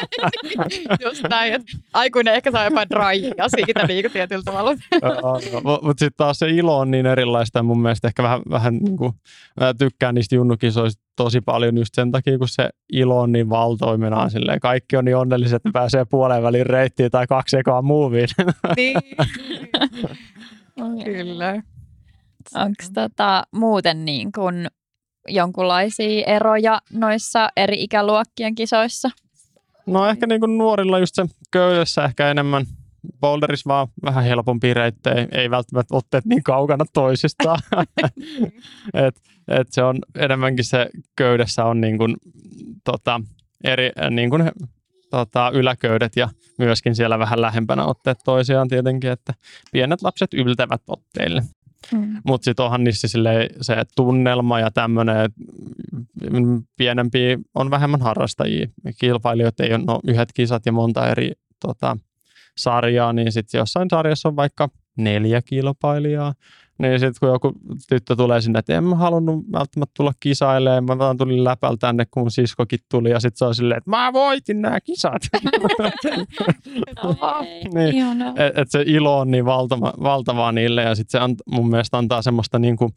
Just näin, että aikuinen ehkä saa jopa draijia siitä niin kuin tietyllä tavalla. mutta sitten taas se ilo on niin erilaista ja mun mielestä ehkä vähän, vähän niin kuin, mä tykkään niistä junnukisoista tosi paljon just sen takia, kun se ilo on niin valtoimenaan silleen. Kaikki on niin onnelliset, että pääsee puoleen väliin reittiin tai kaksi ekaa muuviin. niin. Kyllä. Onko tota, muuten niin kuin jonkunlaisia eroja noissa eri ikäluokkien kisoissa? No ehkä niin kuin nuorilla just se köydessä ehkä enemmän boulderissa vaan vähän helpompi reittejä, ei, ei välttämättä otteet niin kaukana toisistaan. et, et se on enemmänkin se köydessä on niin kuin, tota, eri niin kuin, tota, yläköydet ja myöskin siellä vähän lähempänä otteet toisiaan tietenkin, että pienet lapset yltävät otteille. Mm. Mutta sitten onhan niissä se tunnelma ja tämmöinen, pienempi on vähemmän harrastajia. Kilpailijoita ei ole no, yhdet kisat ja monta eri tota, sarjaa, niin sitten jossain sarjassa on vaikka neljä kilpailijaa. Niin sitten kun joku tyttö tulee sinne, että en mä halunnut välttämättä tulla kisailemaan, mä vaan tulin läpällä tänne, kun siskokin tuli ja sitten se on silleen, että mä voitin nämä kisat. niin. Et, et se ilo on niin valtava, valtavaa niille ja sitten se ant, mun mielestä antaa semmoista niinku,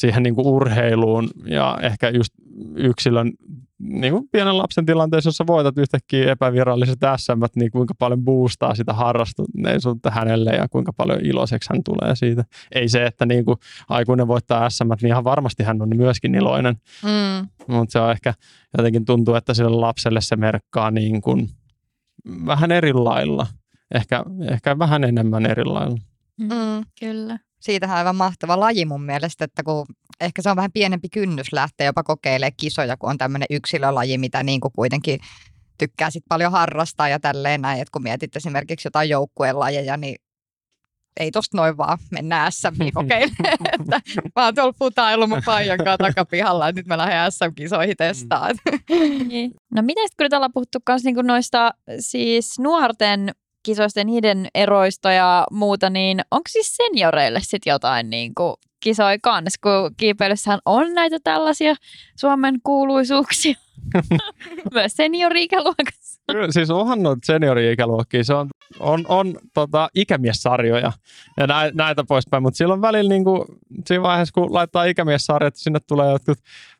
siihen niinku urheiluun ja ehkä just yksilön niin kuin pienen lapsen tilanteessa, jossa voitat yhtäkkiä epäviralliset SM, niin kuinka paljon boostaa sitä harrastuneisuutta hänelle ja kuinka paljon iloiseksi hän tulee siitä. Ei se, että niin kuin aikuinen voittaa SM, niin ihan varmasti hän on myöskin iloinen, mm. mutta se on ehkä jotenkin tuntuu, että sille lapselle se merkkaa niin kuin vähän eri lailla, ehkä, ehkä vähän enemmän eri lailla. Mm, kyllä siitähän on aivan mahtava laji mun mielestä, että kun ehkä se on vähän pienempi kynnys lähteä jopa kokeilemaan kisoja, kun on tämmöinen yksilölaji, mitä niin kuin kuitenkin tykkää sit paljon harrastaa ja tälleen näin, että kun mietit esimerkiksi jotain joukkueen niin ei tosta noin vaan mennä SM kokeilemaan, että mä oon tuolla putailu mun paijan kanssa takapihalla, että nyt mä lähden SM-kisoihin testaan. Niin. No miten kun nyt ollaan puhuttu myös niinku noista siis nuorten kisoista niiden eroista ja muuta, niin onko siis senioreille sitten jotain niin kuin kisoi kanssa, kun kiipeilyssähän on näitä tällaisia Suomen kuuluisuuksia myös seniori-ikäluokassa. Siis onhan noita seniori-ikäluokkia, se on, on, on tota, ikämiessarjoja ja näitä poispäin, mutta silloin välillä niin kuin, siinä vaiheessa, kun laittaa ikämiessarjat, sinne tulee jotkut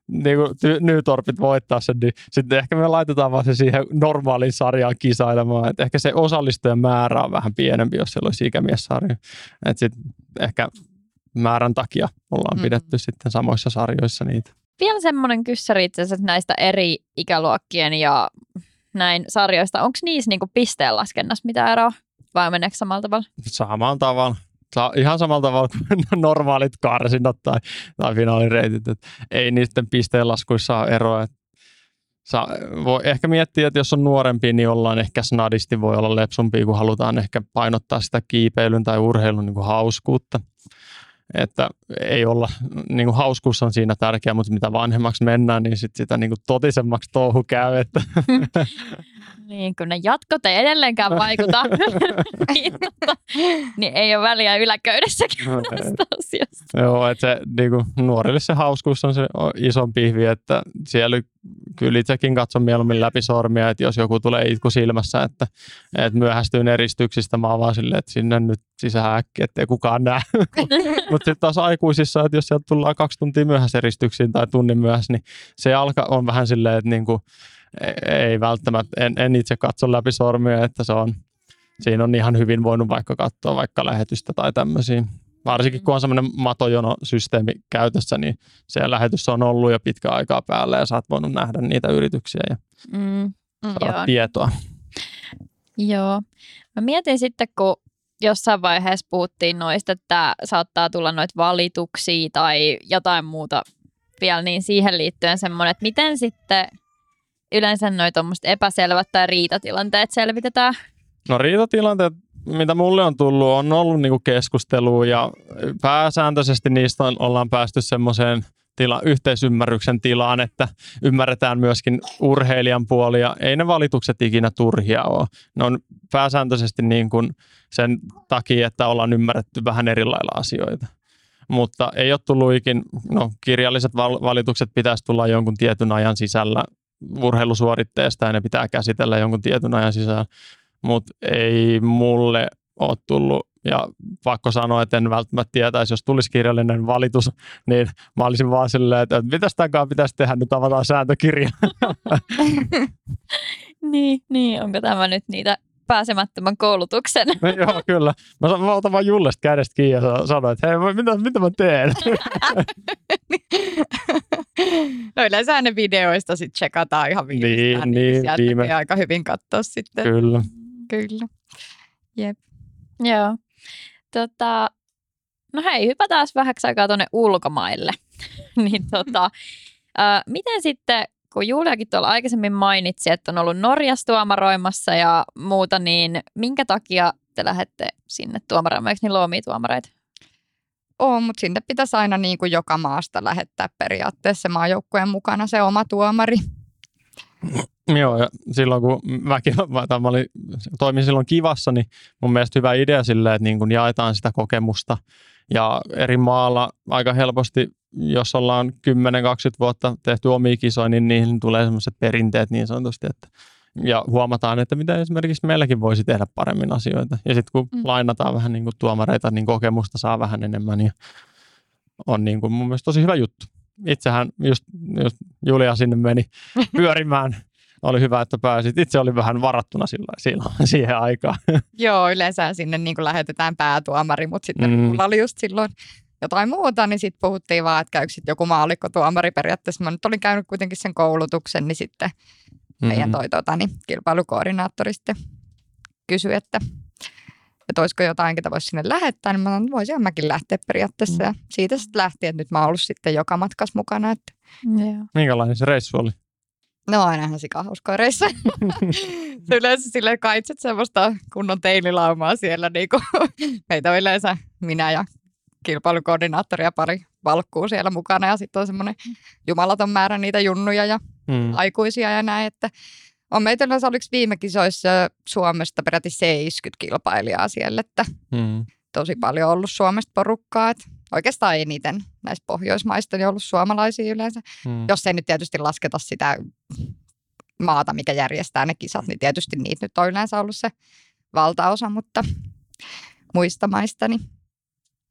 niin kuin Nytorpit voittaa sen, niin sitten ehkä me laitetaan vaan se siihen normaaliin sarjaan kisailemaan. Et ehkä se osallistujen määrä on vähän pienempi, jos siellä olisi ikämiessarja. Et sit ehkä määrän takia ollaan mm. pidetty sitten samoissa sarjoissa niitä. Vielä semmoinen kyssäri itse asiassa näistä eri ikäluokkien ja näin sarjoista. Onko niissä niinku pisteenlaskennassa mitä eroa vai meneekö samalla tavalla? Samalla tavalla ihan samalla tavalla kuin normaalit karsinnat tai, tai finaalireitit. Et ei niiden pisteenlaskuissa ole eroa. Saa, voi ehkä miettiä, että jos on nuorempi, niin ollaan ehkä snadisti, voi olla lepsumpi, kun halutaan ehkä painottaa sitä kiipeilyn tai urheilun niin kuin hauskuutta. Että ei olla, niin kuin hauskuus on siinä tärkeä, mutta mitä vanhemmaksi mennään, niin sit sitä niin kuin totisemmaksi touhu käy. Että Niin, kun ne jatkot ei edelleenkään vaikuta, niin, tota, niin ei ole väliä yläköydessäkin no, asiasta. Joo, että se niin kuin, nuorille se hauskuus on se iso pihvi, että siellä kyllä itsekin katson mieluummin läpi sormia, että jos joku tulee itku silmässä, että, että myöhästyy eristyksistä, mä oon vaan silleen, että sinne nyt sisään äkki, ettei kukaan näe. Mutta sitten taas aikuisissa, että jos sieltä tullaan kaksi tuntia myöhässä eristyksiin tai tunnin myöhässä, niin se alka on vähän silleen, että niinku, ei välttämättä, en, en itse katso läpi sormia, että se on, siinä on ihan hyvin voinut vaikka katsoa vaikka lähetystä tai tämmöisiä. Varsinkin kun on semmoinen matojonosysteemi käytössä, niin se lähetys on ollut jo pitkä aikaa päällä ja sä oot voinut nähdä niitä yrityksiä ja mm, saada joo. tietoa. Joo. Mä mietin sitten, kun jossain vaiheessa puhuttiin noista, että saattaa tulla noita valituksia tai jotain muuta vielä, niin siihen liittyen semmoinen, että miten sitten yleensä tuommoiset epäselvät tai riitatilanteet selvitetään? No riitatilanteet, mitä mulle on tullut, on ollut niinku keskustelua ja pääsääntöisesti niistä on, ollaan päästy semmoiseen tila, yhteisymmärryksen tilaan, että ymmärretään myöskin urheilijan puoli ja ei ne valitukset ikinä turhia ole. Ne on pääsääntöisesti niin kuin sen takia, että ollaan ymmärretty vähän eri lailla asioita. Mutta ei ole tullut ikin, no kirjalliset valitukset pitäisi tulla jonkun tietyn ajan sisällä urheilusuoritteesta ja ne pitää käsitellä jonkun tietyn ajan sisällä. Mutta ei mulle ole tullut, ja pakko sanoa, että en välttämättä tietäisi, jos tulisi kirjallinen valitus, niin mä olisin vaan silleen, että mitä tämän pitäisi tehdä, nyt avataan sääntökirja. niin, niin, onko tämä nyt niitä pääsemättömän koulutuksen. No, joo, kyllä. Mä, mä otan vaan Jullesta kädestä kiinni ja sanoin, että hei, mitä, mitä mä teen? no yleensä ne videoista sitten tsekataan ihan viimeistään, niin, niin, niin viime. aika hyvin katsoa sitten. Kyllä. Kyllä. Jep. Joo. Tota, no hei, hypätään vähäksi aikaa tuonne ulkomaille. niin tota, äh, miten sitten kun Juliakin tuolla aikaisemmin mainitsi, että on ollut Norjassa tuomaroimassa ja muuta, niin minkä takia te lähdette sinne tuomaroimaan? Eikö niin luomia tuomareita? On, mutta sinne pitäisi aina niin kuin joka maasta lähettää periaatteessa maajoukkueen mukana se oma tuomari. Joo, ja silloin kun mäkin mä, olin, toimin silloin kivassa, niin mun mielestä hyvä idea sille, että niin kun jaetaan sitä kokemusta. Ja eri maalla aika helposti, jos ollaan 10-20 vuotta tehty omia kisoja, niin niihin tulee semmoiset perinteet niin sanotusti, että ja huomataan, että mitä esimerkiksi meilläkin voisi tehdä paremmin asioita. Ja sitten kun mm. lainataan vähän niin kuin tuomareita, niin kokemusta saa vähän enemmän ja on niin kuin mun mielestä tosi hyvä juttu. Itsehän just, just Julia sinne meni pyörimään oli hyvä, että pääsit. Itse oli vähän varattuna sillä, silloin, siihen aikaan. Joo, yleensä sinne niin kuin lähetetään päätuomari, mutta sitten mm. mulla oli just silloin jotain muuta, niin sitten puhuttiin vaan, että käykö joku maallikkotuomari periaatteessa. Mä nyt olin käynyt kuitenkin sen koulutuksen, niin sitten mm. meidän toi tota, niin, kilpailukoordinaattori sitten kysyi, että, että olisiko jotain, ketä voisi sinne lähettää, niin mä sanoin, että voisin mäkin lähteä periaatteessa. Mm. Ja siitä sitten lähti, että nyt mä oon ollut sitten joka matkas mukana. Että... Yeah. Minkälainen se reissu oli? No ainahan sikahauskoja reissa. yleensä sille kaitset semmoista kunnon teinilaumaa siellä. Niin kuin, meitä on yleensä minä ja kilpailukoordinaattori ja pari valkkuu siellä mukana. Ja sitten on semmoinen jumalaton määrä niitä junnuja ja mm. aikuisia ja näin. Että on meitä yleensä oliko viime kisoissa Suomesta peräti 70 kilpailijaa siellä. Että mm. tosi paljon ollut Suomesta porukkaa. Että oikeastaan eniten näistä Pohjoismaista niin ollut suomalaisia yleensä. Hmm. Jos ei nyt tietysti lasketa sitä maata, mikä järjestää ne kisat, niin tietysti niitä nyt on yleensä ollut se valtaosa, mutta muista maista, niin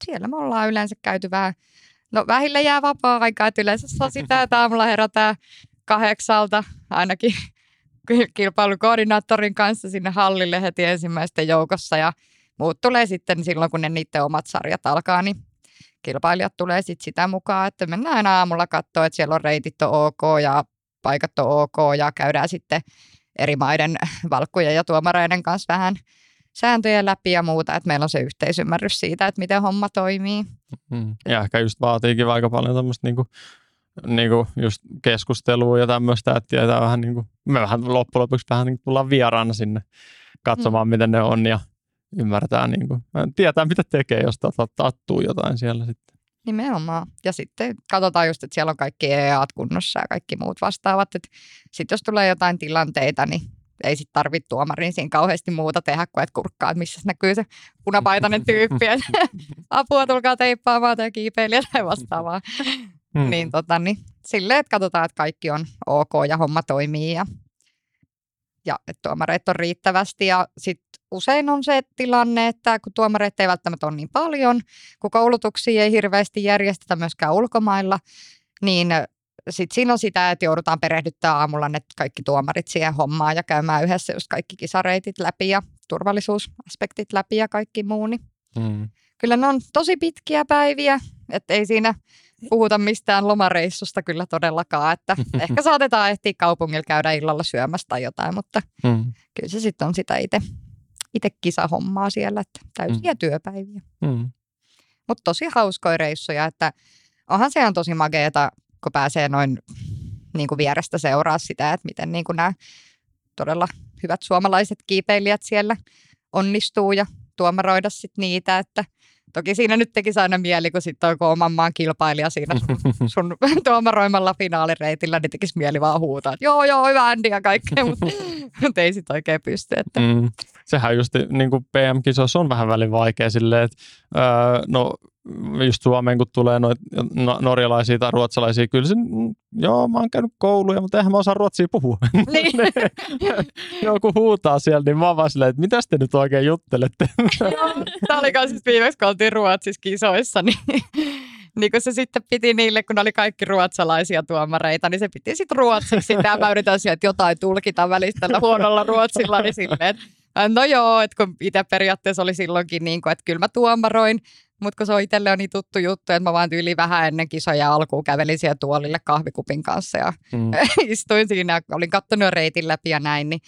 siellä me ollaan yleensä käyty vähän, no vähille jää vapaa-aikaa, että yleensä saa sitä, että aamulla herätään kahdeksalta ainakin kilpailukoordinaattorin kanssa sinne hallille heti ensimmäisten joukossa ja muut tulee sitten silloin, kun ne niiden omat sarjat alkaa, niin kilpailijat tulee sit sitä mukaan, että mennään aina aamulla katsoa, että siellä on reitit on ok ja paikat on ok ja käydään sitten eri maiden valkkujen ja tuomareiden kanssa vähän sääntöjä läpi ja muuta, että meillä on se yhteisymmärrys siitä, että miten homma toimii. Mm. Ja ehkä just vaatiikin aika paljon tämmöistä niinku, niinku just keskustelua ja tämmöistä, että tietää vähän niinku, me vähän loppujen lopuksi vähän niinku tullaan vieraana sinne katsomaan, mm. miten ne on ja ymmärtää, niin kuin, tietää mitä tekee, jos tattuu jotain siellä sitten. Nimenomaan. Ja sitten katsotaan just, että siellä on kaikki EAT kunnossa ja kaikki muut vastaavat. Sitten jos tulee jotain tilanteita, niin ei sitten tarvitse tuomarin siinä kauheasti muuta tehdä kuin, että kurkkaa, että missä näkyy se punapaitainen tyyppi. apua, tulkaa teippaamaan tai kiipeilijä tai vastaavaa. Hmm. Niin, tota, niin silleen, että katsotaan, että kaikki on ok ja homma toimii ja, ja että tuomareita on riittävästi. Ja sitten usein on se tilanne, että kun tuomareita ei välttämättä ole niin paljon, kun koulutuksia ei hirveästi järjestetä myöskään ulkomailla, niin sitten siinä on sitä, että joudutaan perehdyttämään aamulla ne kaikki tuomarit siihen hommaan ja käymään yhdessä just kaikki kisareitit läpi ja turvallisuusaspektit läpi ja kaikki muu. Niin mm. Kyllä ne on tosi pitkiä päiviä, että ei siinä puhuta mistään lomareissusta kyllä todellakaan, että ehkä saatetaan ehtiä kaupungilla käydä illalla syömässä tai jotain, mutta mm. kyllä se sitten on sitä itse itse kisahommaa siellä, että täysiä mm. työpäiviä. Mm. Mutta tosi hauskoja reissuja, että onhan se on tosi mageeta, kun pääsee noin niin kuin vierestä seuraa sitä, että miten niin kuin nämä todella hyvät suomalaiset kiipeilijät siellä onnistuu ja tuomaroida sit niitä, että Toki siinä nyt tekisi aina mieli, kun sitten on oman maan kilpailija siinä sun, sun tuomaroimalla finaalireitillä, niin tekisi mieli vaan huutaa, että joo, joo, hyvä Andy ja kaikkea, mutta mut ei sitten oikein pysty. Että. Mm. Sehän just niin kuin PM-kisoissa on vähän välin vaikea silleen, että öö, no just Suomeen, kun tulee noit no, norjalaisia tai ruotsalaisia, kyllä se, mm, joo, mä oon käynyt kouluja, mutta eihän mä osaa ruotsia puhua. Niin. Joku huutaa siellä, niin mä oon vaan silleen, että mitä te nyt oikein juttelette? Tämä oli siis viimeksi, kun oltiin Ruotsissa kisoissa, niin niin kun se sitten piti niille, kun oli kaikki ruotsalaisia tuomareita, niin se piti sitten ruotsiksi. Sitten mä yritän sieltä, jotain tulkita välistä huonolla ruotsilla, niin silleen, että no joo, että kun itse periaatteessa oli silloinkin niin kuin, että kyllä mä tuomaroin, mutta kun se on itselle on niin tuttu juttu, että mä vaan tyyli vähän ennen kisoja alkuun kävelin siellä tuolille kahvikupin kanssa ja mm. istuin siinä ja olin katsonut reitin läpi ja näin, niin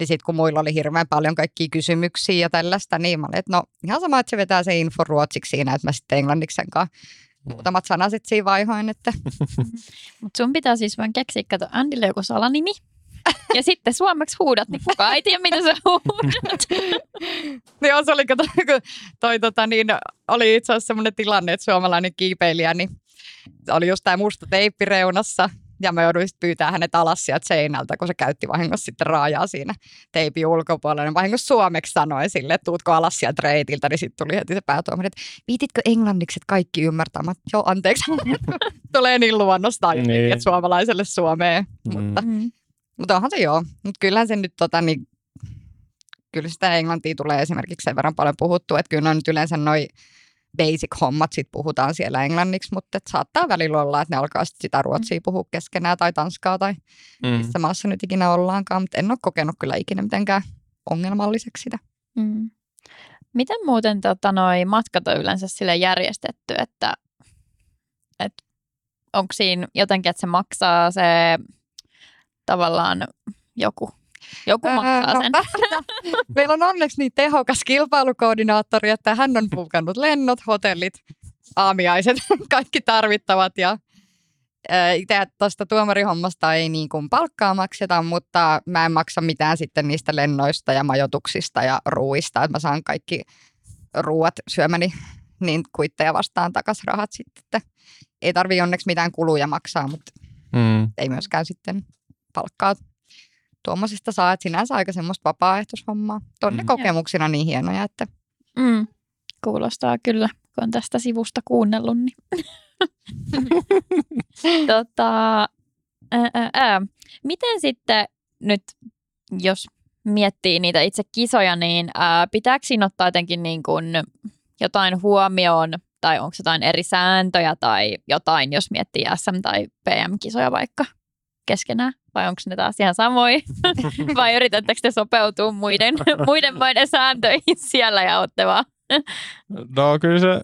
niin sitten kun muilla oli hirveän paljon kaikkia kysymyksiä ja tällaista, niin mä olin, että no ihan sama, että se vetää se info ruotsiksi siinä, että mä sitten englanniksi sen kanssa mm. muutamat sanaset siinä vaihoin. Että. Mutta sun pitää siis vain keksiä, kato Andille joku salanimi, sitten suomeksi huudat, niin kukaan ei tiedä, mitä sä huudat. Joo, se oli, kun toi, tota, niin, oli itse asiassa sellainen tilanne, että suomalainen kiipeilijä, niin oli just tämä musta teippi reunassa. Ja mä jouduin sitten pyytää hänet alas sieltä seinältä, kun se käytti vahingossa sitten raajaa siinä teipin ulkopuolella. Ne vahingossa suomeksi sanoi sille, että tuutko alas sieltä reitiltä, niin sitten tuli heti se päätuomari, että viititkö englanniksi, että kaikki ymmärtämät? Joo, anteeksi. Tulee niin luonnosta, Niin. niin. että suomalaiselle Suomeen. Mm. Mutta, Mm. Mutta onhan se joo. Mutta kyllähän se nyt tota, niin, kyllä sitä englantia tulee esimerkiksi sen verran paljon puhuttu, että kyllä on nyt yleensä noin basic-hommat sit puhutaan siellä englanniksi, mutta et saattaa välillä olla, että ne alkaa sit sitä ruotsia puhua keskenään tai tanskaa tai Mm. missä maassa nyt ikinä ollaankaan, mutta en ole kokenut kyllä ikinä mitenkään ongelmalliseksi sitä. Mm. Miten muuten tota, noi matkat on yleensä sille järjestetty, että, että onko siinä jotenkin, että se maksaa se tavallaan joku, joku maksaa no, sen? meillä on onneksi niin tehokas kilpailukoordinaattori, että hän on puukannut lennot, hotellit, aamiaiset, kaikki tarvittavat ja itse tuosta tuomarihommasta ei niin kuin palkkaa makseta, mutta mä en maksa mitään sitten niistä lennoista ja majoituksista ja ruuista, että mä saan kaikki ruuat syömäni niin kuitteja vastaan takas rahat sitten, että ei tarvi onneksi mitään kuluja maksaa, mutta Mm. ei myöskään sitten palkkaa tuommoisesta saa, että sinänsä aika semmoista vapaaehtoishommaa. Tonne Mm. kokemuksina niin hienoja, että Mm. Kuulostaa kyllä, kun on tästä sivusta kuunnellut. Niin. tota, ää, ää, ää. Miten sitten nyt, jos miettii niitä itse kisoja, niin ää, pitääkö siinä ottaa jotenkin niin kuin jotain huomioon, tai onko jotain eri sääntöjä tai jotain, jos miettii SM- tai PM-kisoja vaikka keskenään? Vai onko ne taas ihan samoja? Vai yritättekö te sopeutua muiden, muiden maiden sääntöihin siellä ja olette vaan No kyllä se,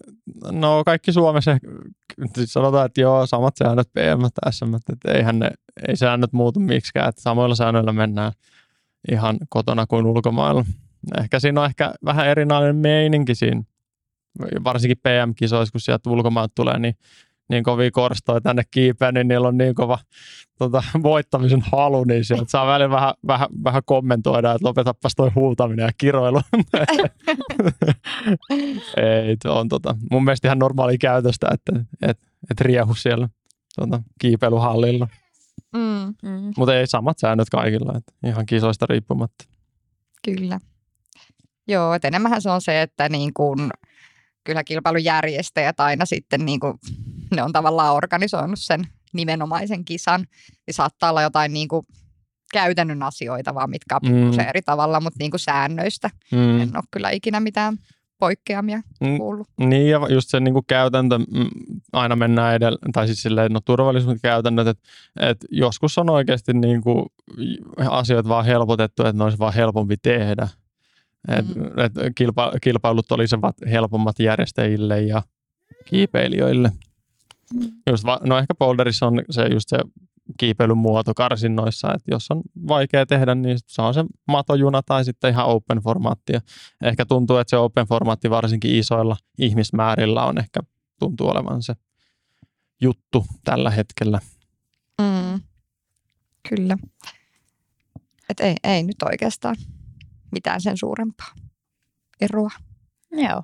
no kaikki Suomessa, siis sanotaan, että joo, samat säännöt PM ja SM, että eihän ne, ei säännöt muutu miksikään, että samoilla säännöillä mennään ihan kotona kuin ulkomailla. Ehkä siinä on ehkä vähän erinäinen meininki siinä, varsinkin PM-kisoissa, kun sieltä ulkomailta tulee, niin niin kovia korstoja tänne kiipeä, niin niillä on niin kova tota, voittamisen halu, niin sieltä saa välillä vähän, vähän, vähän kommentoida, että lopetapas toi huutaminen ja kiroilu. Ei, se on tota, mun mielestä ihan normaali käytöstä, että et, et riehu siellä tota, kiipeilyhallilla. mm, Mm. Mutta ei samat säännöt kaikilla, että ihan kisoista riippumatta. kyllä. Joo, että enemmänhän se on se, että niin kuin, kyllä kilpailujärjestäjät aina sitten niin kuin, ne on tavallaan organisoinut sen nimenomaisen kisan, niin saattaa olla jotain niin kuin, käytännön asioita vaan, mitkä on Mm. eri tavalla, mutta niin kuin säännöistä Mm. en ole kyllä ikinä mitään poikkeamia Mm. kuullut. Niin ja just se niin kuin käytäntö, mm, aina mennään edellä, tai siis silleen, no turvallisuuskäytännöt, että et joskus on oikeasti niin kuin asioita vaan helpotettu, että ne olisi vaan helpompi tehdä. Et, Mm. et kilpa, kilpailut olisivat helpommat järjestäjille ja kiipeilijöille. Mm. Just va, no ehkä boulderissa on se just se kiipeilyn muoto karsinnoissa, että jos on vaikea tehdä, niin se on se matojuna tai sitten ihan open formaatti. Ja ehkä tuntuu, että se open formaatti varsinkin isoilla ihmismäärillä on ehkä tuntuu olevan se juttu tällä hetkellä. Mm. Kyllä. Et ei, ei nyt oikeastaan mitään sen suurempaa eroa. Joo.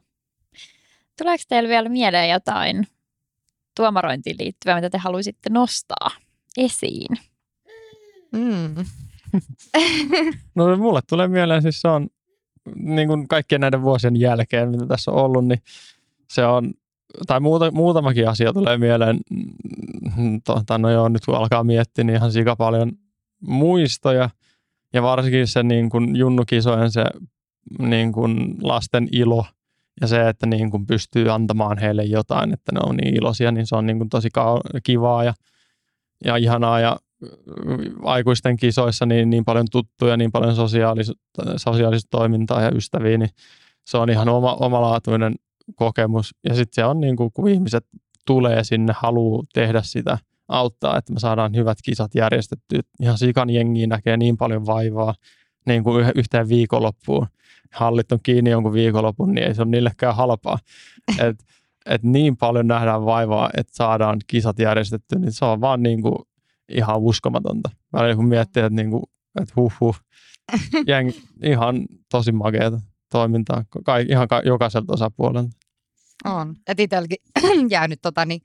Tuleeko teille vielä mieleen jotain tuomarointiin liittyvää, mitä te haluaisitte nostaa esiin? Mm. No mulle tulee mieleen siis se on niin kuin kaikkien näiden vuosien jälkeen, mitä tässä on ollut, niin se on, tai muuta, muutamakin asia tulee mieleen, tota, no joo, nyt kun alkaa miettiä, niin ihan sika paljon muistoja, ja varsinkin se niin kuin junnukisojen se niin kuin lasten ilo, ja se, että niin kuin pystyy antamaan heille jotain, että ne on niin iloisia, niin se on niin kuin tosi kivaa ja, ja ihanaa, ja aikuisten kisoissa niin, niin paljon tuttuja, niin paljon sosiaalista, sosiaalista toimintaa ja ystäviä, niin se on ihan oma, omalaatuinen kokemus. Ja sitten se on niin kuin, kun ihmiset tulee sinne, haluaa tehdä sitä, auttaa, että me saadaan hyvät kisat järjestettyä. Ihan sikan jengiä näkee niin paljon vaivaa niin kuin yh- yhteen viikonloppuun. Hallit on kiinni jonkun viikonlopun, niin ei se ole niillekään halpaa. Et, et niin paljon nähdään vaivaa, että saadaan kisat järjestettyä, niin se on vaan niin kuin ihan uskomatonta. Välillä kun miettii, että, niinku, että huh huh, jeng, ihan tosi makeata toimintaa kai, ihan ka, jokaiselta osapuolelta. On. Et itselläkin jäänyt tota, niin,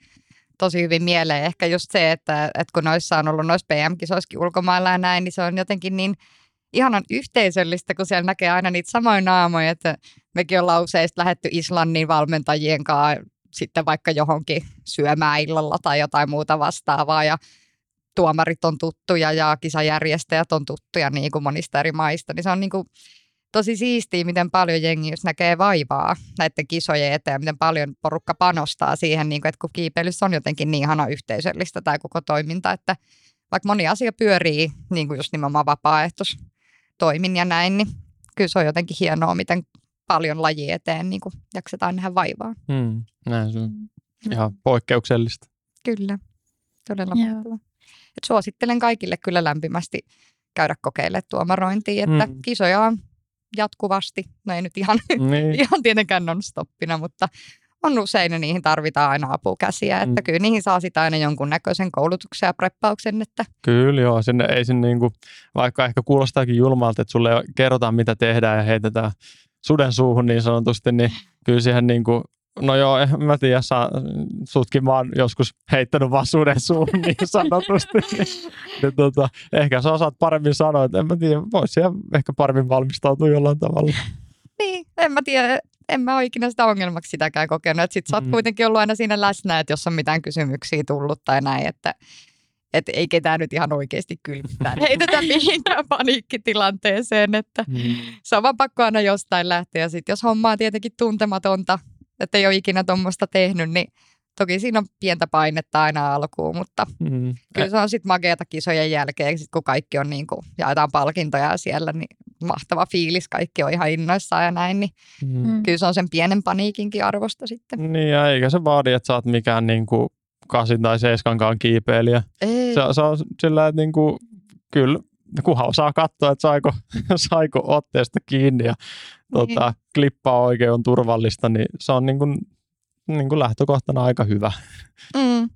tosi hyvin mieleen. Ehkä just se, että, että kun noissa on ollut noissa PM-kisoissakin ulkomailla ja näin, niin se on jotenkin niin ihanan yhteisöllistä, kun siellä näkee aina niitä samoja naamoja, että mekin ollaan usein lähetty Islannin valmentajien kanssa sitten vaikka johonkin syömään illalla tai jotain muuta vastaavaa. Ja tuomarit on tuttuja ja kisajärjestäjät on tuttuja niin kuin monista eri maista, niin se on niin kuin tosi siistiä, miten paljon jengi just näkee vaivaa näiden kisojen eteen, miten paljon porukka panostaa siihen, niin kuin, että kun kiipeilyssä on jotenkin niin ihana yhteisöllistä tämä koko toiminta, että vaikka moni asia pyörii niin kuin just nimenomaan vapaaehtoistoimin ja näin, niin kyllä se on jotenkin hienoa, miten paljon laji eteen niin kuin jaksetaan nähdä vaivaa. Mm, näin se on ihan poikkeuksellista. Kyllä, todella mahtavaa. Suosittelen kaikille kyllä lämpimästi käydä kokeilemaan tuomarointia, että mm. kisoja on jatkuvasti. No ei nyt ihan, niin. ihan tietenkään non-stoppina, mutta on usein ja niihin tarvitaan aina apukäsiä. Että mm. kyllä niihin saa sitä aina jonkunnäköisen koulutuksen ja preppauksen. Että... Kyllä joo, sinne ei sinne niinku, vaikka ehkä kuulostaakin julmalta, että sulle kerrotaan mitä tehdään ja heitetään suden suuhun niin sanotusti, niin kyllä siihen niinku No joo, en mä tiedä, saa, sutkin mä oon joskus heittänyt vaan suden suun niin sanotusti. niin, niin, tota, ehkä sä osaat paremmin sanoa, että en mä tiedä, voisi ehkä paremmin valmistautua jollain tavalla. Niin, en mä tiedä, en mä ole ikinä sitä ongelmaksi sitäkään kokenut. Että sit sä oot mm. kuitenkin ollut aina siinä läsnä, että jos on mitään kysymyksiä tullut tai näin, että että ei ketään nyt ihan oikeasti kylmittää. Heitetä mihinkään paniikkitilanteeseen, että mm. se on vaan pakko aina jostain lähteä. Ja sitten jos homma on tietenkin tuntematonta, että ei ole ikinä tuommoista tehnyt, niin toki siinä on pientä painetta aina alkuun, mutta mm. kyllä se on sitten makeata kisojen jälkeen, sit kun kaikki on niin kuin, jaetaan palkintoja siellä, niin mahtava fiilis, kaikki on ihan innoissaan ja näin, niin mm. kyllä se on sen pienen paniikinkin arvosta sitten. Niin ja eikä se vaadi, että sä oot mikään niin kuin kasin tai seiskankaan kiipeilijä. Ei. Se, se on sillä, että niin kuin, kyllä kunhan osaa katsoa, että saiko, saiko otteesta kiinni ja niin. tota, klippaa oikein on turvallista, niin se on niin kuin, niin kuin lähtökohtana aika hyvä. Mm.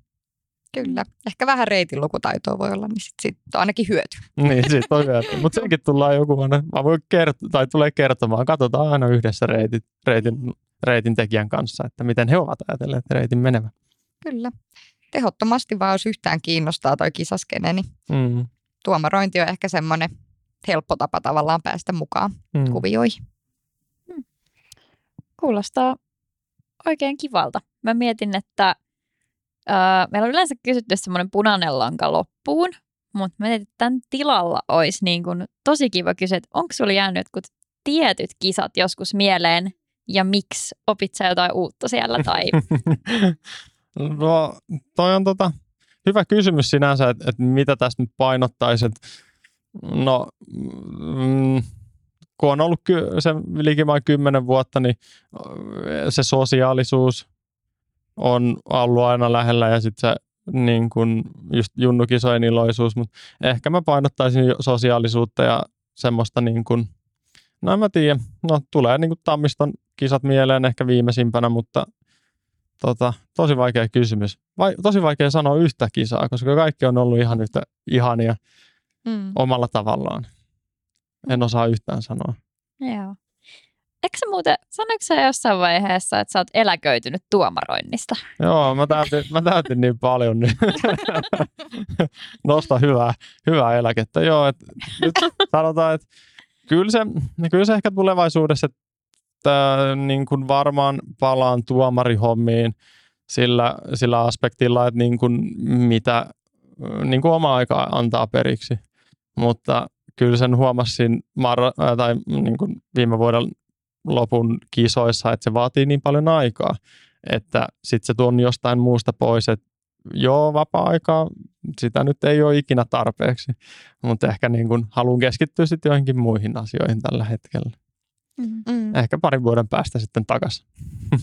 Kyllä. Ehkä vähän reitin lukutaitoa voi olla, niin sitten sit on ainakin hyöty. niin, siitä on hyöty. Mutta senkin tullaan joku aina, mä voin kertoa, tai tulee kertomaan, katsotaan aina yhdessä reitit, reitin, reitin tekijän kanssa, että miten he ovat ajatelleet reitin menevän. Kyllä. Tehottomasti vaan, jos yhtään kiinnostaa toi kisaskene, niin mm. tuomarointi on ehkä semmoinen helppo tapa tavallaan päästä mukaan mm. kuvioihin. Kuulostaa oikein kivalta. Mä mietin, että öö, meillä on yleensä kysytty semmoinen punainen lanka loppuun, mutta mä että tämän tilalla olisi niin kuin tosi kiva kysyä, että onko sulla jäänyt jotkut tietyt kisat joskus mieleen ja miksi? Opit sä jotain uutta siellä? Tai... no toi on tota, hyvä kysymys sinänsä, että, että mitä tästä nyt painottaisit. No, mm, kun on ollut ky- se likimain kymmenen vuotta, niin se sosiaalisuus on ollut aina lähellä ja sitten se niin kun just junnukisojen iloisuus, mutta ehkä mä painottaisin sosiaalisuutta ja semmoista niin kun, no en mä tiedä, no tulee niin Tammiston kisat mieleen ehkä viimeisimpänä, mutta tota, tosi vaikea kysymys. Vai, tosi vaikea sanoa yhtä kisaa, koska kaikki on ollut ihan yhtä ihania mm. omalla tavallaan. En osaa yhtään sanoa. Joo. Eikö sä muuten, sanoiko sä jossain vaiheessa, että sä oot eläköitynyt tuomaroinnista? Joo, mä täytin, mä täytin niin paljon, niin nosta hyvää, hyvää eläkettä. Joo, et, nyt sanotaan, että kyllä se, kyllä se ehkä tulevaisuudessa, että niin kuin varmaan palaan tuomarihommiin sillä, sillä aspektilla, että niin kuin mitä niin kuin oma aika antaa periksi. Mutta kyllä sen huomasin mar- tai niin kuin viime vuoden lopun kisoissa, että se vaatii niin paljon aikaa, että sitten se tuon jostain muusta pois, että joo, vapaa-aikaa, sitä nyt ei ole ikinä tarpeeksi, mutta ehkä niin kuin haluan keskittyä sitten joihinkin muihin asioihin tällä hetkellä. Mm. Ehkä parin vuoden päästä sitten takaisin.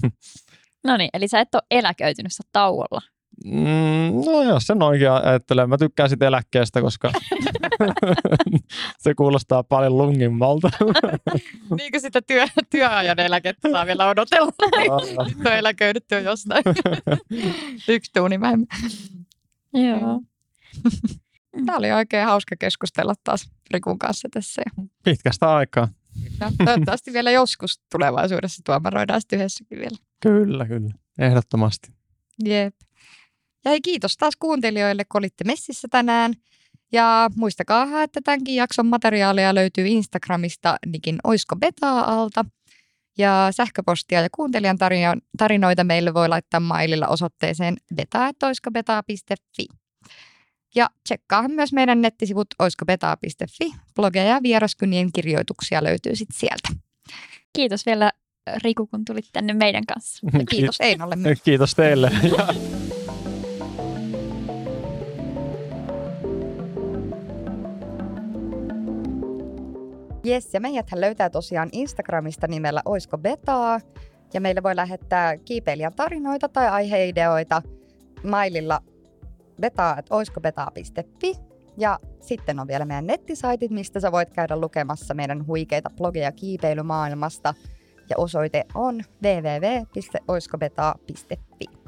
no niin, eli sä et ole eläköitynyt, sä tauolla. Mm, no jos sen oikein ajattelee. Mä tykkään siitä eläkkeestä, koska se kuulostaa paljon lungimmalta. niin kuin sitä työ, työajan eläkettä saa vielä odotella. Nyt on eläköidytty jo jostain. Yksi tuuni vähemmän. Joo. Tämä oli oikein hauska keskustella taas Rikun kanssa tässä. Pitkästä aikaa. Ja toivottavasti vielä joskus tulevaisuudessa tuomaroidaan sitten yhdessäkin vielä. Kyllä, kyllä. Ehdottomasti. Jep. Ja hei, kiitos taas kuuntelijoille, kun olitte messissä tänään. Ja muistakaa, että tämänkin jakson materiaalia löytyy Instagramista Nikin Oisko Betaa alta. Ja sähköpostia ja kuuntelijan tarinoita meille voi laittaa maililla osoitteeseen beta.oiskobeta.fi. Ja tsekkaa myös meidän nettisivut oiskobetaa.fi. Blogeja ja vieraskynien kirjoituksia löytyy sitten sieltä. Kiitos vielä Riku, kun tulit tänne meidän kanssa. Ja kiitos Einolle myös. Kiitos teille. Jes, ja meidäthän löytää tosiaan Instagramista nimellä Oisko Betaa, ja meille voi lähettää kiipeilijän tarinoita tai aiheideoita maililla betaa.oiskobetaa.fi. Ja sitten on vielä meidän nettisaitit, mistä sä voit käydä lukemassa meidän huikeita blogeja kiipeilymaailmasta. Ja osoite on www.oiskobetaa.fi.